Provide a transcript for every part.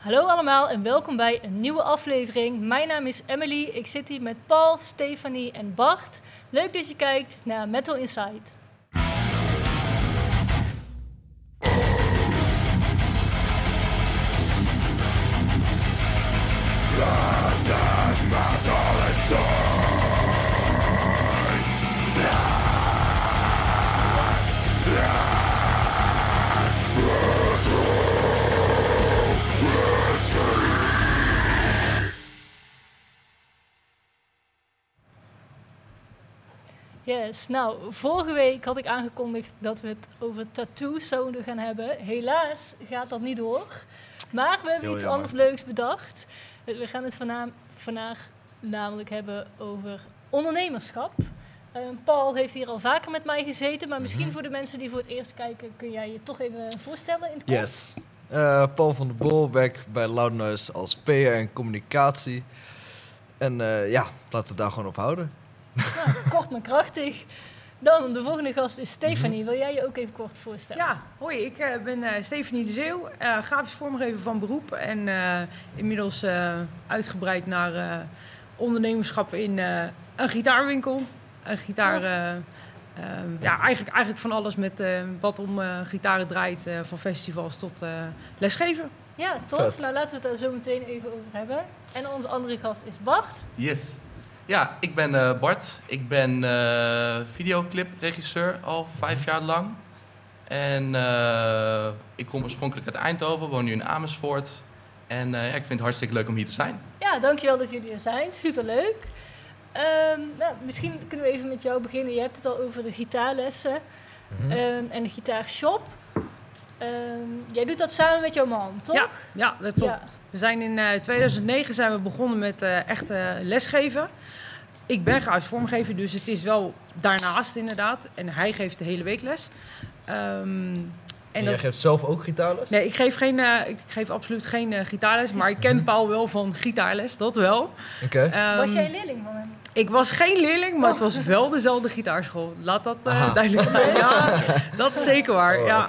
Hallo allemaal en welkom bij een nieuwe aflevering. Mijn naam is Emily. Ik zit hier met Paul, Stefanie en Bart. Leuk dat je kijkt naar Metal Insight. Yes, nou, vorige week had ik aangekondigd dat we het over tattoos zouden gaan hebben. Helaas gaat dat niet door. Maar we hebben Heel iets jammer. anders leuks bedacht. We gaan het vandaag namelijk hebben over ondernemerschap. Eh, Paul heeft hier al vaker met mij gezeten, maar misschien Mhm. voor de mensen die voor het eerst kijken, kun jij je toch even voorstellen in het kort? Yes. Eh, Paul van der Bol, werk bij Loud Noise als PR en communicatie. En eh, ja, laten we het daar gewoon op houden. Nou, kort maar krachtig. Dan de volgende gast is Mhm. Stefanie. Wil jij je ook even kort voorstellen? Ja, hoi, ik eh, ben eh Stefanie de Zeeuw, eh, grafisch vormgever van beroep en eh, inmiddels eh, uitgebreid naar eh, ondernemerschap in eh, een gitaarwinkel. Een gitaar, Tof. eh, eh, ja, eigenlijk, eigenlijk van alles met eh, wat om eh, gitaren draait, eh, van festivals tot eh, lesgeven. Ja, tof. Vet. Nou, laten we het daar zo meteen even over hebben. En onze andere gast is Bart. Yes. Ja, ik ben eh, Bart. Ik ben eh videoclipregisseur al vijf jaar lang. En eh, ik kom oorspronkelijk uit Eindhoven, woon nu in Amersfoort. En eh, ja, ik vind het hartstikke leuk om hier te zijn. Ja, dankjewel dat jullie er zijn. Superleuk. Ehm nou, misschien kunnen we even met jou beginnen. Je hebt het al over de gitaarlessen Mhm. ehm, en de gitaarshop. Ehm, jij doet dat samen met jouw man, toch? Ja, ja, dat klopt. Ja. We zijn in eh, 2009 zijn we begonnen met eh echt eh, lesgeven. Ik ben grafisch vormgever, dus het is wel daarnaast inderdaad. En hij geeft de hele week les. Ehm, En, en jij dat, geeft zelf ook gitaarles? nee, ik geef, geen, eh, ik geef absoluut geen eh, gitaarles, maar ik ken Paul wel van gitaarles, dat wel. Oké. Ehm, Was jij leerling van hem? Ik was geen leerling, maar het was wel dezelfde gitaarschool. Laat dat eh, duidelijk zijn. Ja, dat is zeker waar. Ja.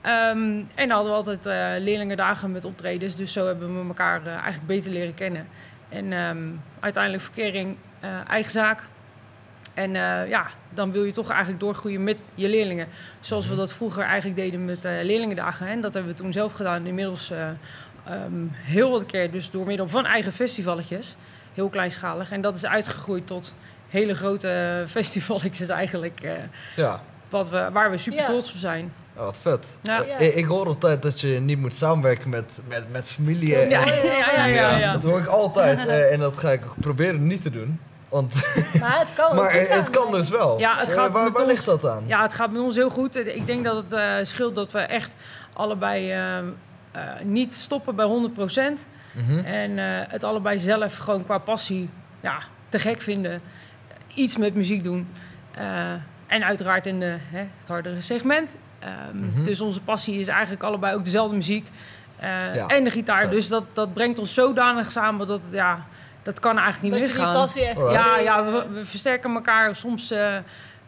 Ehm, en dan hadden we altijd eh leerlingendagen met optredens. Dus zo hebben we elkaar eh, eigenlijk beter leren kennen. En ehm, uiteindelijk verkering, eigen zaak. En eh, ja, dan wil je toch eigenlijk doorgroeien met je leerlingen. Zoals we dat vroeger eigenlijk deden met eh, leerlingendagen. En dat hebben we toen zelf gedaan. Inmiddels eh, ehm, heel wat keer dus door middel van eigen festivalletjes. Heel kleinschalig. En dat is uitgegroeid tot hele grote festivalletjes eigenlijk. eh, Ja, wat we, waar we super Ja. trots op zijn. Oh, wat vet. Ja. Ja. Ik, ik hoor altijd dat je niet moet samenwerken met, met, met familie. en- Ja, ja, ja, ja, ja. Dat hoor ik altijd. eh, en dat ga ik ook proberen niet te doen. Want, Maar het kan maar het, kan dus wel. Ja, het Eh, gaat waar met waar ons- ligt dat aan? Ja, het gaat met ons heel goed. Ik denk dat het eh, scheelt dat we echt allebei eh, eh, niet stoppen bij 100%. Mhm. En eh, het allebei zelf gewoon qua passie ja, te gek vinden. Iets met muziek doen. Eh, en uiteraard in de, hè, het hardere segment. Ehm, Mhm. Dus onze passie is eigenlijk allebei ook dezelfde muziek. Eh, Ja, en de gitaar. vet. Dus dat, dat brengt ons zodanig samen dat het, ja, dat kan eigenlijk niet echt... Alright. Ja, ja we, we versterken elkaar soms uh,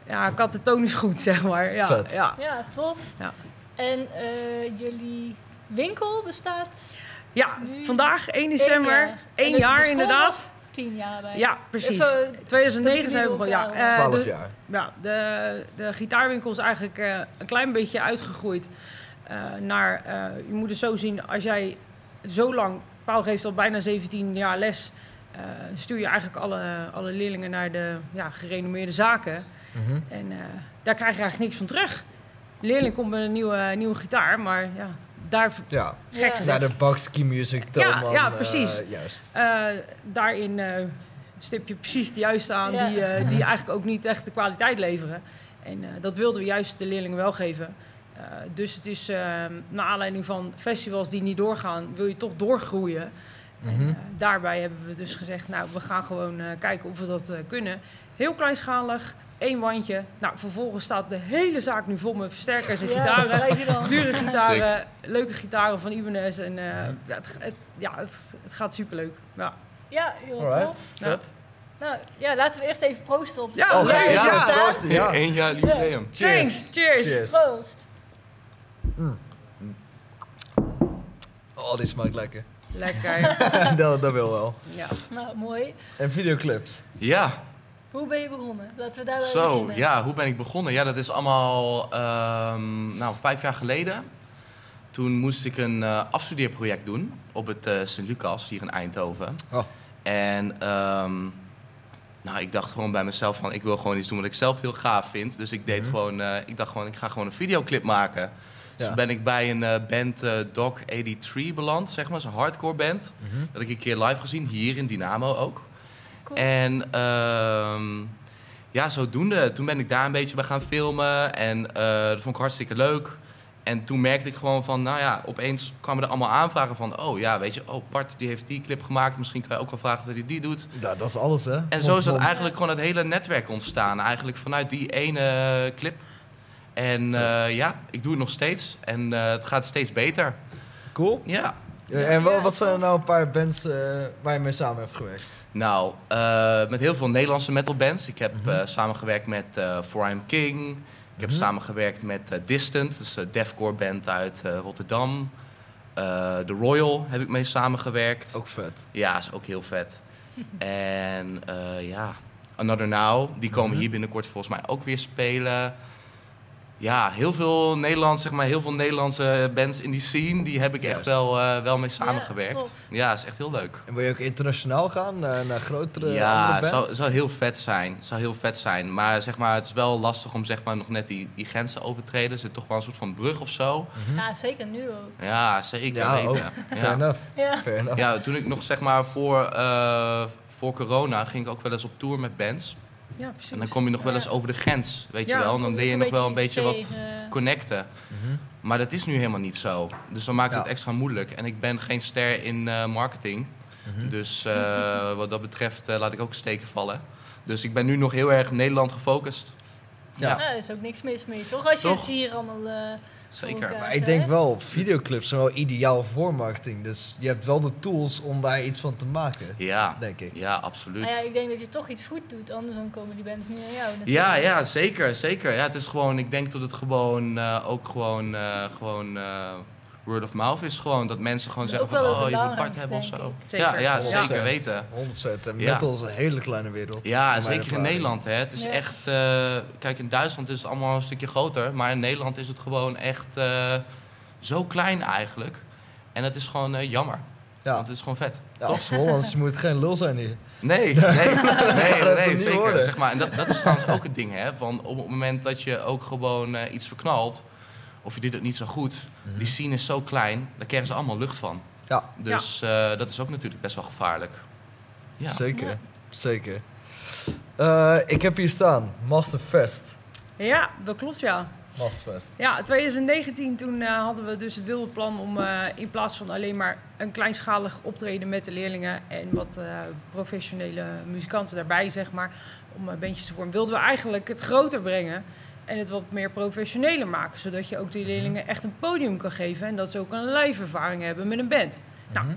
ja, katatonisch goed, zeg maar. Ja, Vet. ja. Ja, tof. Ja. En eh, jullie winkel bestaat ja Nu vandaag 1 één december, één jaar inderdaad. Was tien jaar bij. Ja, precies. Even, dat 2009 ik zijn we begonnen. Ja, eh, 12 de, jaar. ja de, de gitaarwinkel is eigenlijk eh, een klein beetje uitgegroeid eh, naar... eh, je moet het zo zien, als jij zo lang... Paul geeft al bijna 17 jaar les... eh, stuur je eigenlijk alle, alle leerlingen naar de ja, gerenommeerde zaken. Mhm. En eh, daar krijg je eigenlijk niks van terug. De leerling komt met een nieuwe, nieuwe gitaar, maar ja, daar, Ja, gek Ja. gezegd, naar de Bucks Key Music, Ja, Telman. ja, eh, precies. juist. eh, daarin eh, stip je precies de juiste aan Ja. die, eh, die eigenlijk ook niet echt de kwaliteit leveren. En eh, dat wilden we juist de leerlingen wel geven. Eh, dus het is eh, naar aanleiding van festivals die niet doorgaan, wil je toch doorgroeien. Mhm. En, eh, daarbij hebben we dus gezegd, nou, we gaan gewoon eh, kijken of we dat eh, kunnen. Heel kleinschalig, één wandje. Nou, vervolgens staat de hele zaak nu vol met versterkers en Ja, gitaren. Dure gitaren, leuke gitaren van Ibanez. En eh, ja, het, het- ja, het, het gaat superleuk. Ja. Ja, heel Alright, tof. vet. Nou, ja, laten we eerst even proosten op Ja, Oh, ja, Ja, ja, staan. proosten, ja. Eén jaar jubileum. Thanks, cheers. Cheers. Proost. Oh, dit smaakt lekker. Lekker. dat, dat wil wel. ja. Nou, mooi. En videoclips. Ja, Hoe ben je begonnen? Laten we daar wel zo, beginnen. ja, hoe ben ik begonnen? Ja, dat is allemaal ehm, nou, vijf jaar geleden. Toen moest ik een eh, afstudeerproject doen op het eh Sint-Lucas hier in Eindhoven. Oh. En ehm, nou, ik dacht gewoon bij mezelf van, ik wil gewoon iets doen wat ik zelf heel gaaf vind. Dus ik deed Mhm. gewoon, eh, ik dacht gewoon, ik ga gewoon een videoclip maken. Dus Ja. ben ik bij een eh, band eh, Doc 83 beland, zeg maar, zo'n hardcore band. Mhm. Dat ik een keer live gezien, hier in Dynamo ook. Cool. En ehm, ja, zodoende. Toen ben ik daar een beetje bij gaan filmen. En eh, dat vond ik hartstikke leuk. En toen merkte ik gewoon van, nou ja, opeens kwamen er allemaal aanvragen van... oh ja, weet je, oh Bart die heeft die clip gemaakt. Misschien kan je ook wel vragen dat hij die doet. Ja, dat is alles, hè? En zo is dat Mond- eigenlijk gewoon het hele netwerk ontstaan. Eigenlijk vanuit die ene clip. En eh, ja, ik doe het nog steeds. En eh, het gaat steeds beter. Cool. Ja. Ja, en wat, Ja, wat zijn er nou een paar bands eh, waar je mee samen hebt gewerkt? Nou, eh, met heel veel Nederlandse metalbands. Ik heb Mhm. eh, samengewerkt met eh For I'm King. Ik heb Mhm. samengewerkt met eh, Distant, dus een deathcore band uit eh, Rotterdam. Eh The Royal heb ik mee samengewerkt. Ook vet. Ja, is ook heel vet. en eh, ja, Another Now, die komen Mhm. hier binnenkort volgens mij ook weer spelen. Ja, heel veel Nederlands, zeg maar, heel veel Nederlandse bands in die scene, die heb ik echt wel, eh, wel mee samengewerkt. tof. Ja, is echt heel leuk. En wil je ook internationaal gaan, naar, naar grotere Ja, andere het zou, bands? zou heel vet zijn. Zou heel vet zijn. Maar zeg maar, het is wel lastig om zeg maar, nog net die, die grenzen over te treden. Er zit toch wel een soort van brug of zo. Mhm. Ja, zeker nu ook. Ja, zeker Ja, weten. Fair Ja. enough. Ja. Fair enough. ja, toen ik nog zeg maar voor, eh, voor corona ging ik ook wel eens op tour met bands. Ja, precies. En dan kom je nog wel eens over de grens, weet Ja, je wel. En dan leer je nog wel een beetje wat tegen. connecten. Mhm. Maar dat is nu helemaal niet zo. Dus dan maakt Ja. het extra moeilijk. En ik ben geen ster in eh, marketing. Mhm. Dus eh, wat dat betreft eh, laat ik ook steken vallen. Dus ik ben nu nog heel erg Nederland gefocust. Ja. Ja, Nou, er is ook niks mis mee, toch? Als je Toch? het hier allemaal... zeker. Maar ik denk wel, videoclips zijn wel ideaal voor marketing. Dus je hebt wel de tools om daar iets van te maken, Ja, denk ik. ja, absoluut. nou ja, ik denk dat je toch iets goed doet, anders dan komen die bands niet aan jou. natuurlijk. Ja, ja, zeker, zeker. Ja, het is gewoon, ik denk dat het gewoon eh, ook gewoon, eh, gewoon eh, word of mouth is gewoon. Dat mensen gewoon Dat zeggen van, het oh, je moet Bart belangrijkste, hebben of zo. Ja, Zeker. ja, 100%. zeker weten. 100%. En Ja. metal is een hele kleine wereld. Ja, zeker in ervaring. Nederland. Hè. Het is Ja. echt, eh, kijk, in Duitsland is het allemaal een stukje groter. Maar in Nederland is het gewoon echt eh, zo klein eigenlijk. En het is gewoon eh, jammer. Ja, Want het is gewoon vet. ja toch? als Hollands moet geen lul zijn hier. Nee, nee, nee, nee, dat zeker. Zeg maar. En dat, dat is trouwens ook het ding, hè. Van op het moment dat je ook gewoon eh, iets verknalt, of je doet het niet zo goed, die scene is zo klein, daar krijgen ze allemaal lucht van. Ja, Dus eh, dat is ook natuurlijk best wel gevaarlijk. Ja. zeker. Ja. Zeker. Eh, ik heb hier staan, Masterfest. Ja, dat klopt ja. Masterfest. Ja, 2019 toen eh, hadden we dus het wilde plan om eh, in plaats van alleen maar een kleinschalig optreden met de leerlingen en wat eh, professionele muzikanten daarbij, zeg maar, om bandjes te vormen, wilden we eigenlijk het groter brengen en het wat meer professioneler maken, zodat je ook die leerlingen echt een podium kan geven en dat ze ook een live ervaring hebben met een band. Nou, Mhm.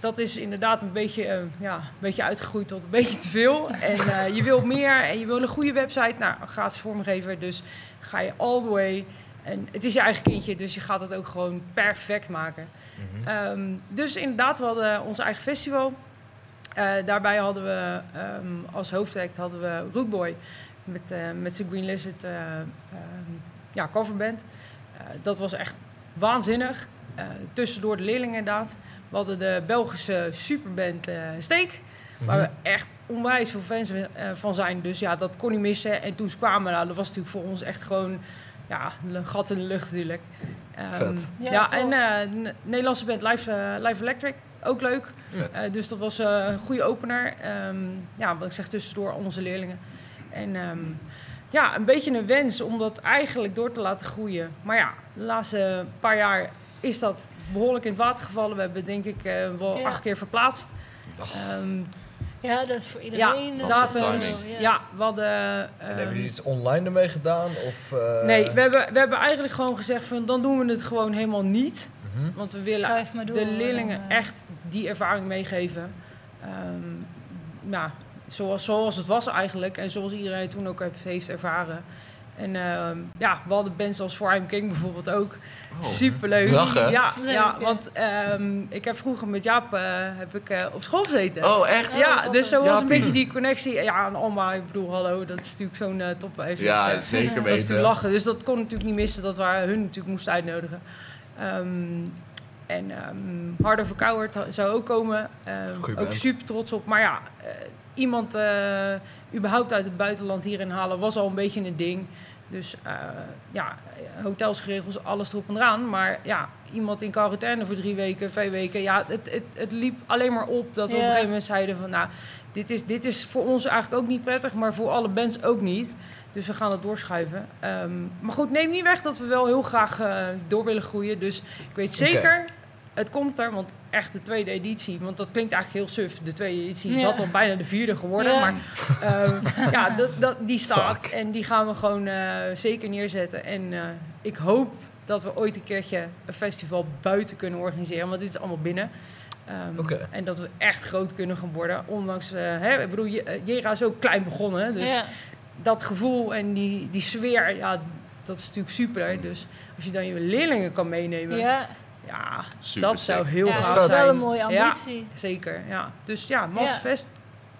dat is inderdaad een beetje, eh, ja, een beetje uitgegroeid tot een beetje te veel. En eh, je wil meer en je wil een goede website. Nou, een gratis vormgever, dus ga je all the way. En het is je eigen kindje, dus je gaat het ook gewoon perfect maken. Mhm. Ehm, dus inderdaad, we hadden ons eigen festival. Eh, daarbij hadden we ehm, als hoofdact hadden we Rootboy met, eh, met zijn Green Lizard eh, ehm, ja, coverband. Eh, dat was echt waanzinnig. Eh, tussendoor de leerlingen inderdaad. We hadden de Belgische superband eh Steek. Waar Mhm. we echt onwijs veel fans eh, van zijn. Dus ja, dat kon niet missen. En toen ze kwamen, nou, dat was natuurlijk voor ons echt gewoon ja, een gat in de lucht natuurlijk. Ehm. Ja, Ja, en eh, de Nederlandse band Live, Live Electric, ook leuk. Eh, dus dat was eh, een goede opener. Ehm, ja, wat ik zeg, tussendoor onze leerlingen. En ehm, ja, een beetje een wens om dat eigenlijk door te laten groeien. Maar ja, de laatste paar jaar is dat behoorlijk in het water gevallen. We hebben denk ik eh, wel Ja. acht keer verplaatst. Ehm, Ja, dat is voor iedereen. ja, datums. zo, Ja. we hadden... En ehm, hebben jullie iets online ermee gedaan? Of, eh, nee, we hebben, we hebben eigenlijk gewoon gezegd van dan doen we het gewoon helemaal niet. Mhm. Want we willen door, de en leerlingen dan, eh, echt die ervaring meegeven. Ehm, ja, zoals, zoals het was eigenlijk en zoals iedereen toen ook heeft, heeft ervaren. En ehm, ja, we hadden bands als For I'm King bijvoorbeeld ook. Oh. Superleuk. Lachen. Ja, Leuk, ja, ja. want ehm, ik heb vroeger met Jaap eh, heb ik, eh, op school gezeten. Oh, echt? Ja, dus zo was een beetje die connectie. Ja, en Alma, ik bedoel, hallo, dat is natuurlijk zo'n eh topwijzer. Ja, Dus, zeker dat is natuurlijk weten. lachen. Dus dat kon natuurlijk niet missen dat we hun natuurlijk moesten uitnodigen. Ehm, en ehm Harder Verkouwerd zou ook komen. Ehm, ook super trots op. Maar ja, eh, iemand eh, überhaupt uit het buitenland hierin halen was al een beetje een ding. Dus eh, ja, hotels geregeld, alles erop en eraan. Maar ja, iemand in quarantaine voor drie weken, twee weken. Ja, het, het, het liep alleen maar op dat we op een gegeven moment zeiden van... nou, dit is, dit is voor ons eigenlijk ook niet prettig, maar voor alle bands ook niet. Dus we gaan het doorschuiven. Ehm, maar goed, neem niet weg dat we wel heel graag eh, door willen groeien. Dus ik weet zeker, het komt er. Want echt de tweede editie, want dat klinkt eigenlijk heel suf. De tweede editie is Ja. had al bijna de vierde geworden. Ja. Maar ehm, ja, dat, dat, die staat. En die gaan we gewoon eh, zeker neerzetten. En eh, ik hoop dat we ooit een keertje een festival buiten kunnen organiseren. Want dit is allemaal binnen. Ehm, Oké. En dat we echt groot kunnen gaan worden. Ondanks, eh, hè, ik bedoel, Je- Jera is ook klein begonnen. Dus ja. dat gevoel en die, die sfeer, ja, dat is natuurlijk super. Dus als je dan je leerlingen kan meenemen, ja, ja. Super dat zou heel ja, gaaf dat is zijn. wel een mooie Ja. ambitie. Zeker, ja. Dus ja, Masterfest,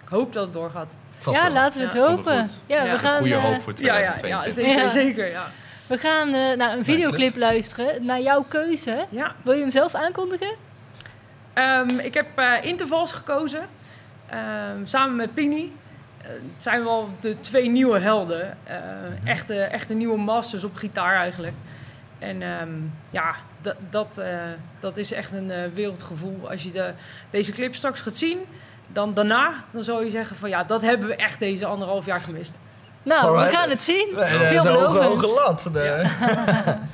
ik hoop dat het doorgaat. Vast Ja, wel. laten we het Ja. hopen. Ja, Ja. we gaan, Goede eh, hoop voor Ja, ja, ja, 2022. zeker, Ja. zeker, ja. we gaan eh, naar een videoclip luisteren. Naar jouw keuze. ja. Wil je hem zelf aankondigen? Ehm, ik heb eh, intervals gekozen, Ehm, samen met Pini. Eh, het zijn wel de twee nieuwe helden. Eh, echte, echte nieuwe masters op gitaar eigenlijk. En ehm, ja, dat, dat, eh, dat is echt een eh, wereldgevoel. Als je de, deze clip straks gaat zien, dan daarna dan zal je zeggen van ja, dat hebben we echt deze anderhalf jaar gemist. Nou, Alright. we gaan het zien. Nee, hoge, hoge lat. Nee. Thank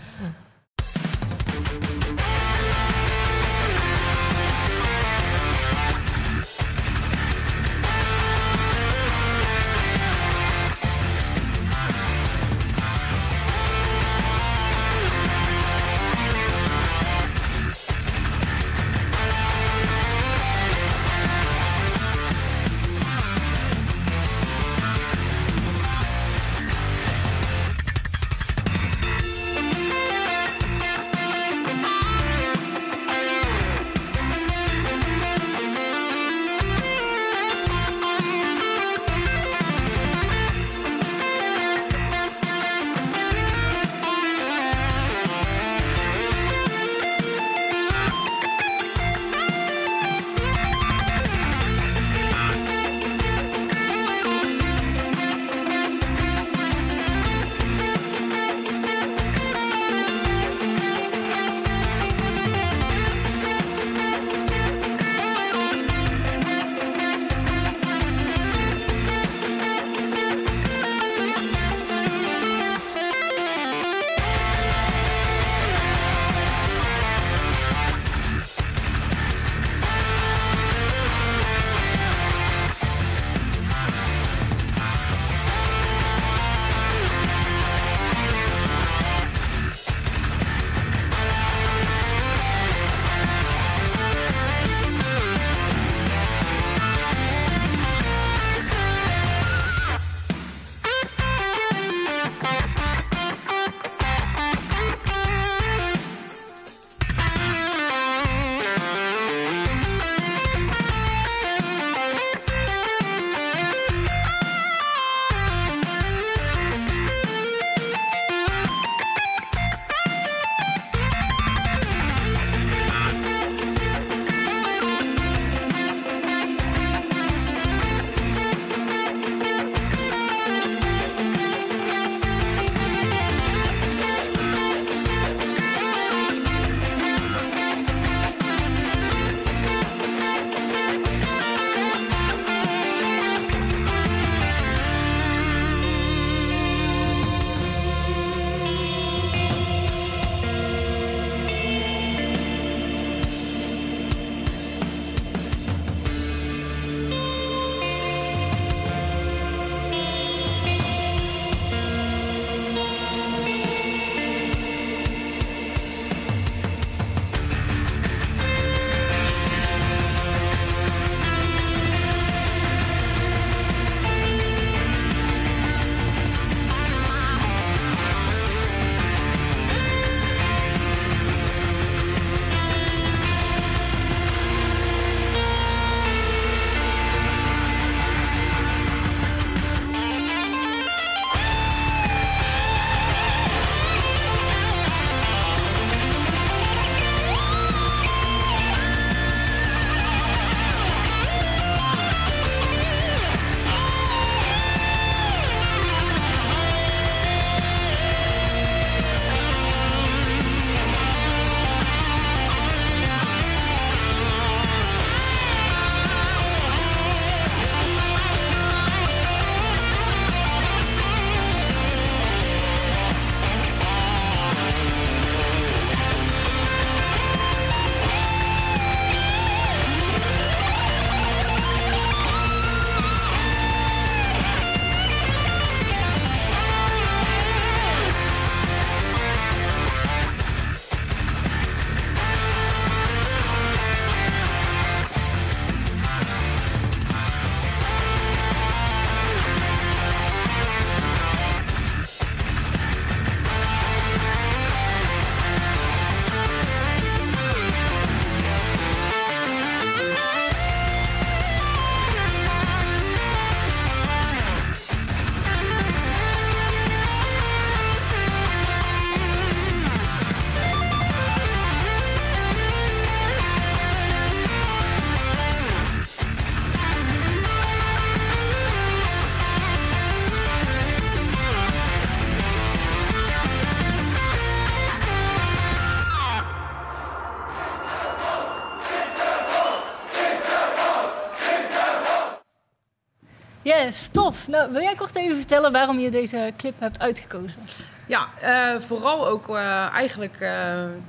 Yes, tof. Nou, wil jij kort even vertellen waarom je deze clip hebt uitgekozen? Ja, eh, vooral ook eh, eigenlijk eh,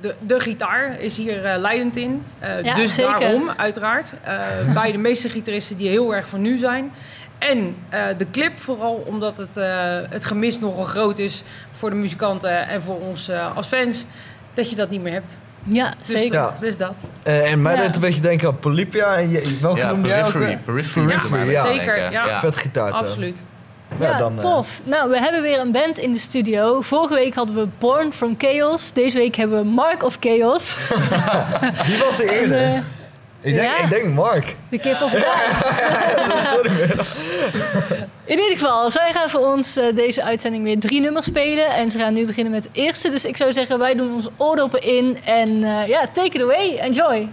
de, de gitaar is hier leidend in. Ja, dus zeker. daarom, uiteraard. Bij de meeste gitaristen die heel erg van nu zijn. En de clip vooral omdat het, het gemis nogal groot is voor de muzikanten en voor ons als fans. Dat je dat niet meer hebt. Ja, Dus, zeker. Ja. dus dat. Eh, en mij Ja. deed een beetje denken aan Polypia. En je, welke Ja, noemde jij ook periphery. Periphery. Ja. Zeker, ja. Vet gitaartoon. Absoluut. Ja, dan, eh, tof. Nou, we hebben weer een band in de studio. Vorige week hadden we Born from Chaos. Deze week hebben we Mark of Chaos. Die was er En, eerder. eh, ik, denk, ja. ik denk Mark. de kip of the Sorry. In ieder geval, zij gaan voor ons eh, deze uitzending weer drie nummers spelen. En ze gaan nu beginnen met het eerste. Dus ik zou zeggen, wij doen onze oordoppen in. En eh, ja, take it away. Enjoy.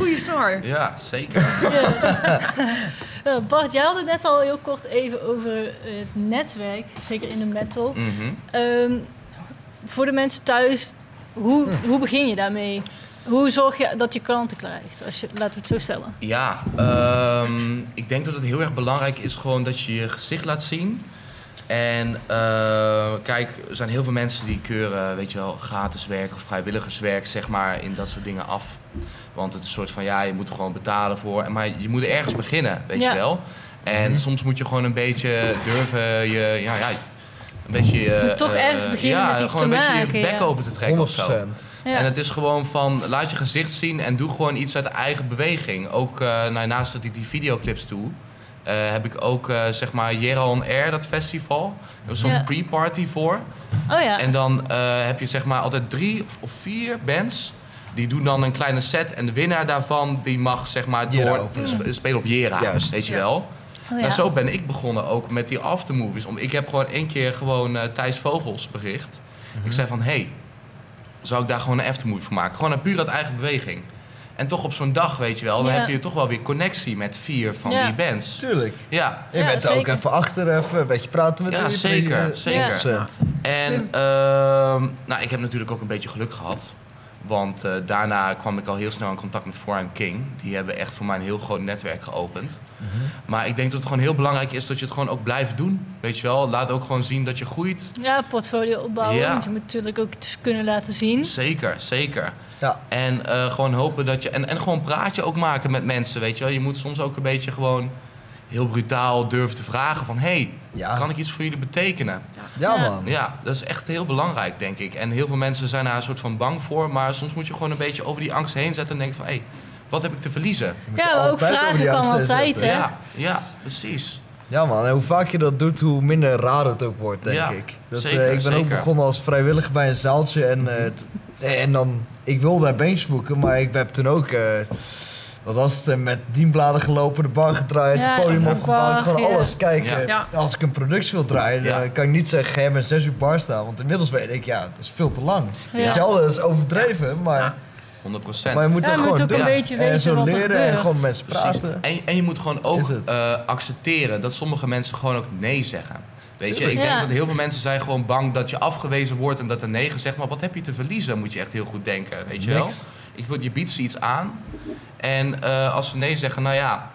Poh. Goeie snor. Ja, zeker. Eh, Bart, jij had het net al heel kort even over het netwerk. Zeker in de metal. Mhm. Ehm, voor de mensen thuis, hoe, hoe begin je daarmee? Hoe zorg je dat je klanten krijgt? Als je, laten we het zo stellen. Ja, ehm, ik denk dat het heel erg belangrijk is gewoon dat je je gezicht laat zien. En eh, kijk, er zijn heel veel mensen die keuren, weet je wel, gratis werk of vrijwilligerswerk, zeg maar, in dat soort dingen af. Want het is een soort van, ja, je moet er gewoon betalen voor. Maar je moet ergens beginnen, weet Ja. je wel. En soms moet je gewoon een beetje durven je, ja, ja, een beetje... eh, moet toch eh, ergens beginnen ja, met iets gewoon te een beetje maken, je bek ja. open te trekken of zo. 100%. Ja. En het is gewoon van, laat je gezicht zien en doe gewoon iets uit eigen beweging. Ook eh, nou, naast dat ik die videoclips doe, eh, heb ik ook eh, zeg maar Jera on Air, dat festival. Er was zo'n Ja. pre-party voor. oh ja. En dan eh, heb je zeg maar altijd drie of vier bands. Die doen dan een kleine set en de winnaar daarvan die mag zeg maar door sp- spelen op Jera, Juist. weet je Ja. wel. Oh ja. Nou, zo ben ik begonnen ook met die aftermovies. Om, ik heb gewoon één keer gewoon eh, Thijs Vogels bericht. Mhm. Ik zei van, hey, zou ik daar gewoon een aftermovie van maken? Gewoon een puur uit eigen beweging. En toch op zo'n dag, weet je wel, dan Ja. heb je toch wel weer connectie met vier van Ja. die bands. Tuurlijk. Ja, Je Ja, bent er ook zeker. even achter, even een beetje praten met Ja, iedereen. zeker, Eh, zeker. 100%. En ehm, nou, ik heb natuurlijk ook een beetje geluk gehad. Want eh, daarna kwam ik al heel snel in contact met Forum King. Die hebben echt voor mij een heel groot netwerk geopend. Mhm. Maar ik denk dat het gewoon heel belangrijk is dat je het gewoon ook blijft doen. Weet je wel, laat ook gewoon zien dat je groeit. Ja, portfolio opbouwen. Ja. Want je moet natuurlijk ook iets kunnen laten zien. Zeker, zeker. Ja. En eh, gewoon hopen dat je... En, en gewoon praatje ook maken met mensen, weet je wel. Je moet soms ook een beetje gewoon heel brutaal durven te vragen van... hey, Ja. kan ik iets voor jullie betekenen? Ja, Ja. man. Ja, dat is echt heel belangrijk, denk ik. En heel veel mensen zijn daar een soort van bang voor. Maar soms moet je gewoon een beetje over die angst heen zetten en denken van... hé, hey, wat heb ik te verliezen? Je moet je Ja, ook altijd over vragen die kan altijd, zetten. hè? Ja, ja, precies. Ja man, en hoe vaak je dat doet, hoe minder raar het ook wordt, denk Ja, ik. Dat, eh, ik ben ook begonnen als vrijwilliger bij een zaaltje en, eh, en dan, ik wilde daar bandjes boeken, maar ik heb toen ook, eh, wat was het, met dienbladen gelopen, de bar gedraaid, Ja, het podium opgebouwd, gewoon ja. alles. Kijk, als ik een productie wil draaien, Ja. dan kan ik niet zeggen, ga je met zes uur bar staan, want inmiddels weet ik, ja, dat is veel te lang. Ja. Weet je dat is overdreven, maar, Ja. 100 procent. maar je moet Ja, je moet gewoon ook doen. een beetje en weten zo wat er leren en gewoon mensen praten. En, en je moet gewoon ook eh, accepteren dat sommige mensen gewoon ook nee zeggen. Weet je, ik denk Ja. dat heel veel mensen zijn gewoon bang dat je afgewezen wordt en dat er nee gezegd. Maar wat heb je te verliezen, moet je echt heel goed denken. Weet je wel? Niks. Ik, bedoel, je biedt ze iets aan. En eh, als ze nee zeggen, nou ja,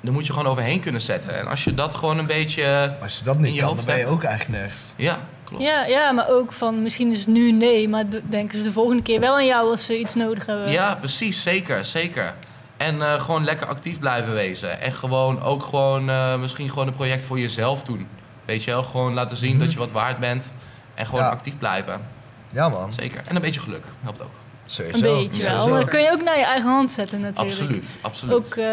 dan moet je gewoon overheen kunnen zetten. En als je dat gewoon een beetje. Maar als je dat niet je kan, dan ben je ook eigenlijk nergens. Ja, klopt. Ja, ja, maar ook van misschien is het nu nee, maar denken ze de volgende keer wel aan jou als ze iets nodig hebben. Ja, precies, zeker, zeker. En eh, gewoon lekker actief blijven wezen. En gewoon ook gewoon eh, misschien gewoon een project voor jezelf doen. Weet je wel, gewoon laten zien dat je wat waard bent. En gewoon Ja. actief blijven. Ja man, Zeker. En een beetje geluk helpt ook. Sowieso. Een beetje wel. Sowieso. Maar dat kun je ook naar je eigen hand zetten natuurlijk. Absoluut, absoluut. Ook, eh,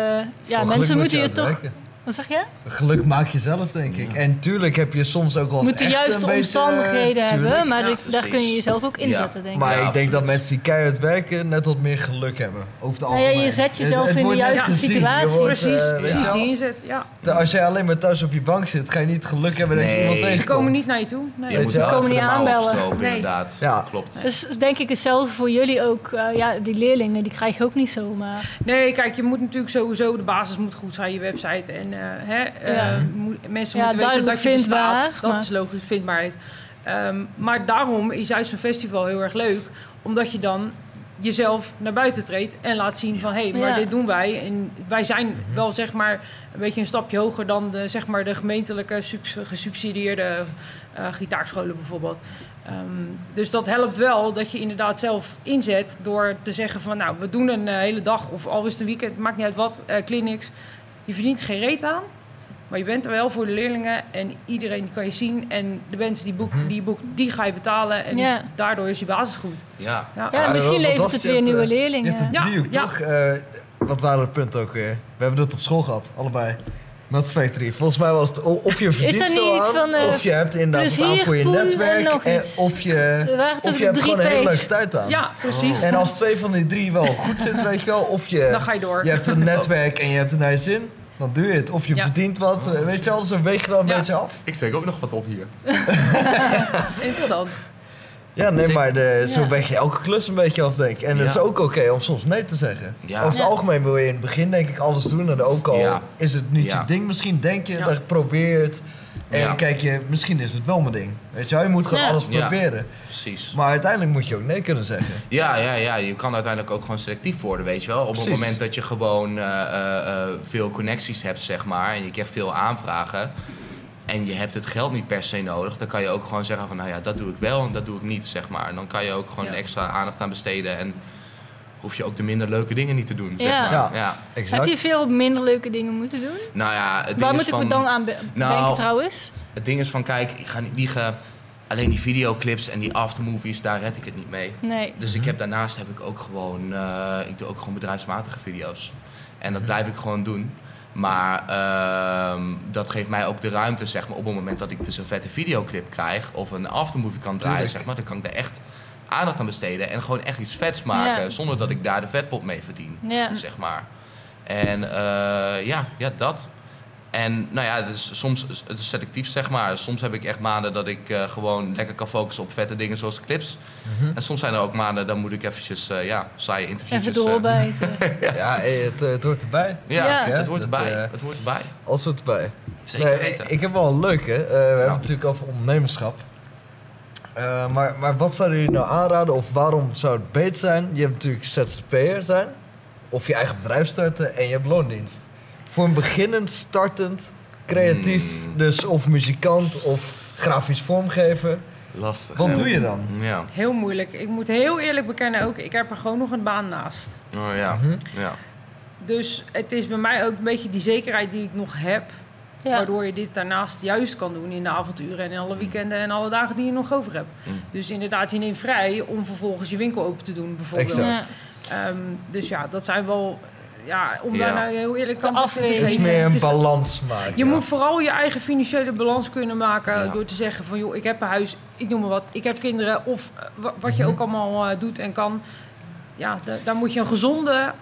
ja, mensen moet moeten je toch... Wat zeg je? Geluk maak je zelf, denk ik. Ja. En tuurlijk heb je soms ook wel Moet de juiste beetje, omstandigheden hebben, tuurlijk. maar ja, die- daar precies. kun je jezelf ook inzetten, Ja. denk ik. Maar Ja, ik denk dat mensen die keihard werken net wat meer geluk hebben. Over het Nou ja, algemeen. je zet jezelf in de juiste situatie. wordt, eh, Precies, precies die inzet. Ja. Als jij alleen maar thuis op je bank zit, ga je niet geluk hebben dat je iemand Ze Ze tegenkomt. komen niet naar je toe. Nee. je even Komen niet aanbellen. Nee. inderdaad. Ja. Klopt. Dus denk ik hetzelfde voor jullie ook. eh, ja, die leerlingen, die krijg je ook niet zomaar. Nee, kijk, je moet natuurlijk sowieso, de basis moet goed zijn, je website. En hè, eh, Ja. moet- mensen Ja, moeten weten dat je bestaat. vindbaar, Dat maar- is logisch, vindbaarheid. Ehm, maar daarom is juist een festival heel erg leuk. Omdat je dan jezelf naar buiten treedt en laat zien van... hé, hey, maar Ja. dit doen wij. En wij zijn wel zeg maar een beetje een stapje hoger... dan de, zeg maar, de gemeentelijke subs- gesubsidieerde eh, gitaarscholen bijvoorbeeld. Ehm, dus dat helpt wel dat je inderdaad zelf inzet door te zeggen van nou, we doen een eh, hele dag of al is het een weekend, maakt niet uit wat, eh, clinics. Je verdient geen reet aan, maar je bent er wel voor de leerlingen en iedereen die kan je zien. En de mensen die, boek, Mhm. die je boekt, die ga je betalen en Ja. daardoor is je basis goed. Ja. Ja. Ja, misschien levert het weer hebt, nieuwe eh, Je leerlingen. hebt een Ja, driehoek, ja. toch? Eh, wat waren de punten ook weer? We hebben dat op school gehad, allebei. Met Factory. Volgens mij was het of je verdient er veel aan, van, eh, of je hebt inderdaad wat aan voor je en netwerk, en of je, of je hebt drie gewoon een hele leuke tijd aan. Ja, precies. En als twee van die drie wel goed zitten, weet je wel, of je, Dan ga je door. je hebt een netwerk en je hebt een je zin, dan doe je het. Of je Ja. verdient wat, eh, weet je wel, zo weeg je dan een Ja. beetje af. Ik steek ook nog wat op hier. Interessant. Ja, nee, maar de, zo Ja. weg je elke klus een beetje af, denk ik. En het is Ja. ook oké om soms nee te zeggen. Ja. Over het Ja. algemeen wil je in het begin denk ik alles doen. En ook al Ja. is het niet Ja. je ding, misschien denk je Ja. dat je probeert. En Ja. kijk je, misschien is het wel mijn ding. Weet je wel, je moet gewoon Ja. alles Ja. proberen. Precies. Maar uiteindelijk moet je ook nee kunnen zeggen. Ja, ja, ja, je kan uiteindelijk ook gewoon selectief worden, weet je wel. Op Precies. het moment dat je gewoon eh, eh, eh, veel connecties hebt, zeg maar, en je krijgt veel aanvragen... en je hebt het geld niet per se nodig... dan kan je ook gewoon zeggen van, nou ja, dat doe ik wel en dat doe ik niet, zeg maar. En dan kan je ook gewoon Ja. extra aandacht aan besteden... en hoef je ook de minder leuke dingen niet te doen, zeg Ja. maar. Ja. Ja. Exact. Heb je veel minder leuke dingen moeten doen? Nou ja, het ding Waar is moet ik van, me dan aan be- Nou, denken trouwens? Het ding is van, kijk, ik ga niet liegen... alleen die videoclips en die aftermovies, daar red ik het niet mee. Nee. Dus ik heb daarnaast heb ik ook gewoon, eh, ik doe ook gewoon bedrijfsmatige video's. En dat blijf ik gewoon doen. Maar ehm, dat geeft mij ook de ruimte, zeg maar, op het moment dat ik dus een vette videoclip krijg of een aftermovie kan draaien, Tuurlijk. zeg maar, dan kan ik er echt aandacht aan besteden en gewoon echt iets vets maken, Ja. zonder dat ik daar de vetpot mee verdien, Ja. zeg maar. En eh, ja, ja, dat. En nou ja, dus soms het is selectief zeg maar. Soms heb ik echt maanden dat ik eh, gewoon lekker kan focussen op vette dingen zoals clips. Mhm. En soms zijn er ook maanden, dan moet ik eventjes, eh, ja, saaie interviews. Even doorbijten. Ja, eh, het, eh, het hoort erbij. Ja, Ja. het hoort Dat, erbij. eh, het hoort erbij. Alles hoort erbij. Zeker Nee, weten. ik, ik heb wel een leuke. Eh, we hebben het natuurlijk over ondernemerschap. Eh, maar, maar wat zouden jullie nou aanraden of waarom zou het beter zijn? Je hebt natuurlijk ZZP'er zijn. Of je eigen bedrijf starten en je hebt loondienst. Voor een beginnend, startend, creatief, Hmm. dus of muzikant of grafisch vormgever. Lastig. Wat doe je dan? Ja. Heel moeilijk. Ik moet heel eerlijk bekennen ook, ik heb er gewoon nog een baan naast. Oh ja. Mhm. ja. Dus het is bij mij ook een beetje die zekerheid die ik nog heb. Ja. Waardoor je dit daarnaast juist kan doen in de avonturen en in alle weekenden en alle dagen die je nog over hebt. Mm. Dus inderdaad, je neemt vrij om vervolgens je winkel open te doen, bijvoorbeeld. Exact. Ja. Ehm, dus ja, dat zijn wel, ja, om Ja. daar nou heel eerlijk Te aan te afwegen. Het is meer een balans maken. Je ja. moet vooral je eigen financiële balans kunnen maken Ja. door te zeggen van joh, ik heb een huis, ik noem maar wat, ik heb kinderen of wa- wat je Mhm. ook allemaal eh, doet en kan. Ja, da- daar moet je een gezonde,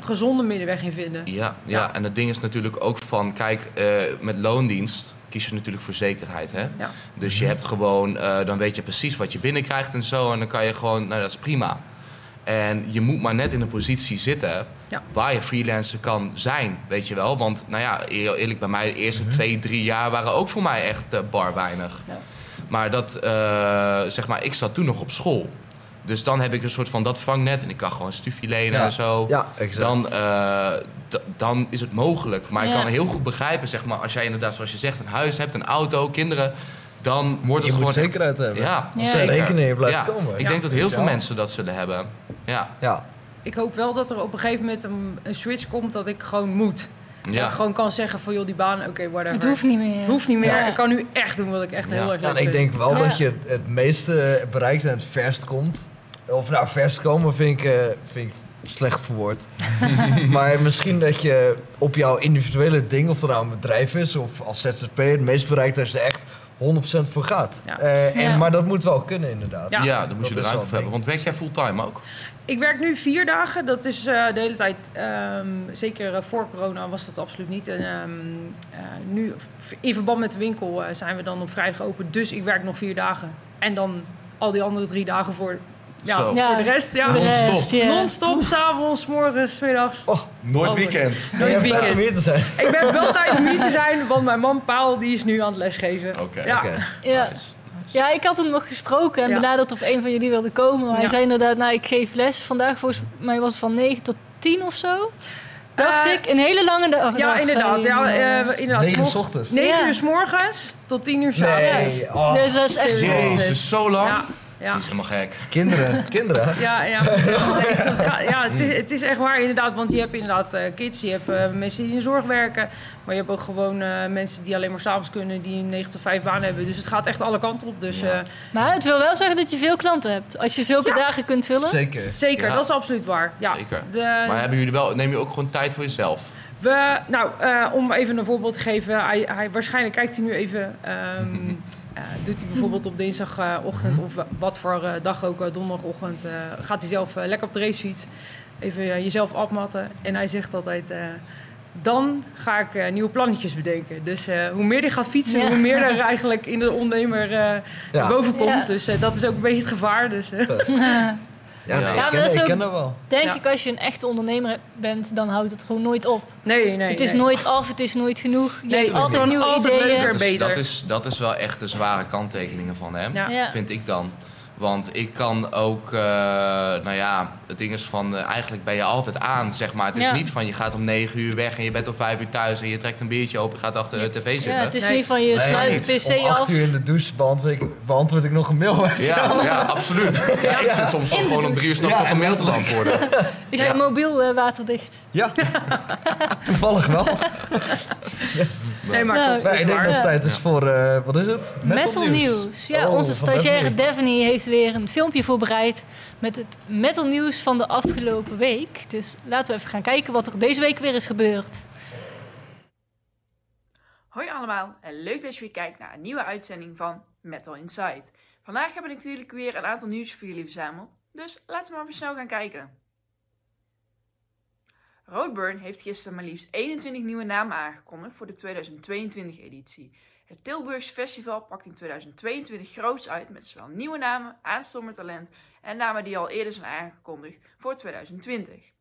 gezonde middenweg in vinden. Ja, ja. Ja. en het ding is natuurlijk ook van, kijk, eh, met loondienst kies je natuurlijk voor zekerheid. Hè? Ja. Dus je hebt gewoon, eh, dan weet je precies wat je binnenkrijgt en zo. En dan kan je gewoon, nou dat is prima. En je moet maar net in een positie zitten Ja. waar je freelancer kan zijn, weet je wel. Want, nou ja, heel eerlijk, bij mij de eerste Mhm. twee, drie jaar waren ook voor mij echt eh, bar weinig. Ja. Maar dat, eh, zeg maar, ik zat toen nog op school. Dus dan heb ik een soort van dat vangnet en ik kan gewoon stufie lenen Ja. en zo Ja, exact. dan, eh, d- dan is het mogelijk. Maar ik kan heel goed begrijpen, zeg maar, als jij inderdaad, zoals je zegt, een huis hebt, een auto, kinderen, dan wordt je het moet gewoon. zekerheid hebben. Ja, Ja. zeker. Rekeningen blijven Ja. komen. Ik Ja. denk dat heel veel mensen dat zullen hebben. Ja, Ja, Ik hoop wel dat er op een gegeven moment een, een switch komt dat ik gewoon moet. Dat ja. ik gewoon kan zeggen van joh, die baan, oké, whatever. Het hoeft niet meer. Het hoeft niet meer. Ja. Ik kan nu echt doen wat ik echt Ja. heel erg Ja, leuk en ik vind. denk wel Ja. dat je het, het meeste bereikt en het verst komt. Of nou, verst komen vind ik, eh, vind ik slecht verwoord. maar misschien dat je op jouw individuele ding, of dat nou een bedrijf is of als ZZP'er, het meest bereikt als je er echt 100% voor gaat. Ja. Eh, en, Ja. Maar dat moet wel kunnen inderdaad. Ja. Ja, dan moet je Dat er ruimte wel voor hebben. Want werk jij fulltime ook? Ik werk nu vier dagen. Dat is eh, de hele tijd, ehm, zeker eh, voor corona was dat absoluut niet. En ehm, eh, nu, in verband met de winkel, eh, zijn we dan op vrijdag open. Dus ik werk nog vier dagen. En dan al die andere drie dagen voor, ja, Zo. voor Ja. de rest. Ja. Non-stop. Non-stop, s'avonds, morgens, middags. Oh, Nooit weekend. Nooit hebt tijd om weekend. hier te zijn. Ik ben wel tijd om hier te zijn, want mijn man Paul die is nu aan het lesgeven. Oké. Ja. Oké. Ja. Nice. Ja, ik had hem nog gesproken en Ja. benaderd of een van jullie wilde komen. Maar hij zei inderdaad, nou, ik geef les. Vandaag volgens mij was het van 9 tot 10 of zo. Dacht Eh, ik, een hele lange dag. Ja, inderdaad. Ja, eh, inderdaad. 9 uur 's9 ochtends. Ja. uur s morgens tot 10 uur s avonds. Nee, oh, Dus dat is echt... Jezus, zo lang? Ja, is helemaal gek. kinderen, kinderen. Ja, ja, ja het, is, het is echt waar inderdaad. Want je hebt inderdaad eh, kids, je hebt eh, mensen die in de zorg werken. Maar je hebt ook gewoon eh, mensen die alleen maar s'avonds kunnen, die een 9 tot 5 baan hebben. Dus het gaat echt alle kanten op. Dus Ja. eh, Maar het wil wel zeggen dat je veel klanten hebt. Als je zulke Ja. dagen kunt vullen. Zeker. zeker, Ja. dat is absoluut waar. Ja, Zeker. De, Maar hebben jullie wel, neem je ook gewoon tijd voor jezelf? we, nou, eh, om even een voorbeeld te geven. Hij, hij, waarschijnlijk kijkt hij nu even. ehm, eh, doet hij bijvoorbeeld op dinsdagochtend of wa- wat voor eh, dag ook, eh, donderdagochtend, eh, gaat hij zelf eh, lekker op de racefiets. Even eh, jezelf afmatten. En hij zegt altijd, eh, dan ga ik eh, nieuwe plannetjes bedenken. Dus eh, hoe meer hij gaat fietsen, Ja. hoe meer er eigenlijk in de ondernemer eh Ja. boven komt. Ja. Dus eh, dat is ook een beetje het gevaar. Dus, eh. Ja, nee, Ja, ik maar ken, dat ik ken dat wel. Denk Ja. ik, als je een echte ondernemer bent, dan houdt het gewoon nooit op. Nee, nee, het is nee. nooit af, het is nooit genoeg. Je Nee, hebt altijd nieuwe altijd ideeën. leuker. Dat is, beter. dat, is, dat is wel echt de zware kanttekeningen van hem. Ja. Ja. vind ik dan. Want ik kan ook, eh, nou ja, het ding is van, eh, eigenlijk ben je altijd aan, zeg maar. Het is Ja. niet van, je gaat om negen uur weg en je bent om vijf uur thuis en je trekt een biertje open en gaat achter de tv zitten. Ja, het is Nee. niet van je Nee, sluit de pc Om acht af. uur in de douche beantwoord ik, beantwoord ik nog een mail. Ja, ja, absoluut. Ja, ik zit soms gewoon om drie uur s'nachts Ja, nog een mail te beantwoorden. Is Ja. je mobiel eh, waterdicht? Ja, toevallig wel. Nee, maar Nou, ik denk dat het tijd is voor, eh, wat is het? Metal, News. Ja, Oh, onze stagiaire Daphne. Heeft weer een filmpje voorbereid met het metal nieuws van de afgelopen week. Dus laten we even gaan kijken wat er deze week weer is gebeurd. Hoi allemaal en leuk dat je weer kijkt naar een nieuwe uitzending van Metal Inside. Vandaag heb ik natuurlijk weer een aantal nieuws voor jullie verzameld, dus laten we maar weer snel gaan kijken. Roadburn heeft gisteren maar liefst 21 nieuwe namen aangekondigd voor de 2022-editie. Het Tilburgs Festival pakt in 2022 groots uit met zowel nieuwe namen, aanstormend talent en namen die al eerder zijn aangekondigd voor 2020.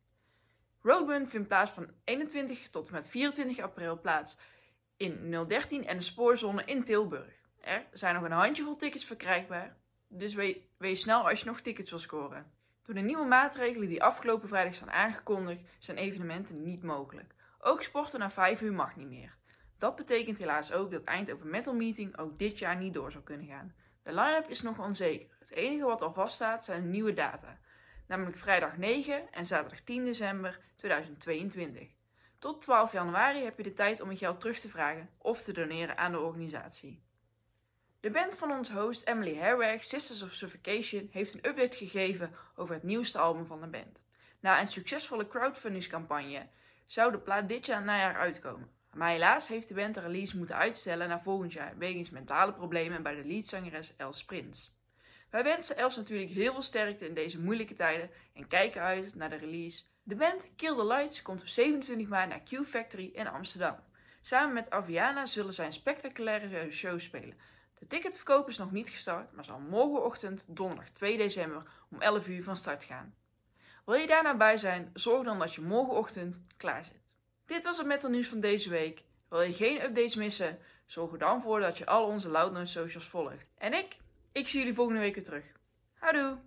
Roadburn vindt plaats van 21 tot en met 24 april plaats in 013 en de spoorzone in Tilburg. Er zijn nog een handjevol tickets verkrijgbaar, dus we- wees snel als je nog tickets wil scoren. Door de nieuwe maatregelen die afgelopen vrijdag zijn aangekondigd, zijn evenementen niet mogelijk. Ook sporten na 5 uur mag niet meer. Dat betekent helaas ook dat Eindhoven Metal Meeting ook dit jaar niet door zou kunnen gaan. De line-up is nog onzeker. Het enige wat al vaststaat zijn nieuwe data, namelijk vrijdag 9 en zaterdag 10 december 2022. Tot 12 januari heb je de tijd om je geld terug te vragen of te doneren aan de organisatie. De band van ons host Emily Herweg, Sisters of Suffocation, heeft een update gegeven over het nieuwste album van de band. Na een succesvolle crowdfundingscampagne zou de plaat dit jaar najaar uitkomen. Maar helaas heeft de band de release moeten uitstellen naar volgend jaar wegens mentale problemen bij de leadzangeres Els Prins. Wij wensen Els natuurlijk heel veel sterkte in deze moeilijke tijden en kijken uit naar de release. De band Kill the Lights komt op 27 maart naar Q Factory in Amsterdam. Samen met Aviana zullen zij een spectaculaire show spelen. De ticketverkoop is nog niet gestart, maar zal morgenochtend, donderdag 2 december, om 11 uur van start gaan. Wil je daar nou bij zijn, zorg dan dat je morgenochtend klaar zit. Dit was het metal nieuws van deze week. Wil je geen updates missen? Zorg er dan voor dat je al onze Loudnoise socials volgt. En ik? Ik zie jullie volgende week weer terug. Houdoe!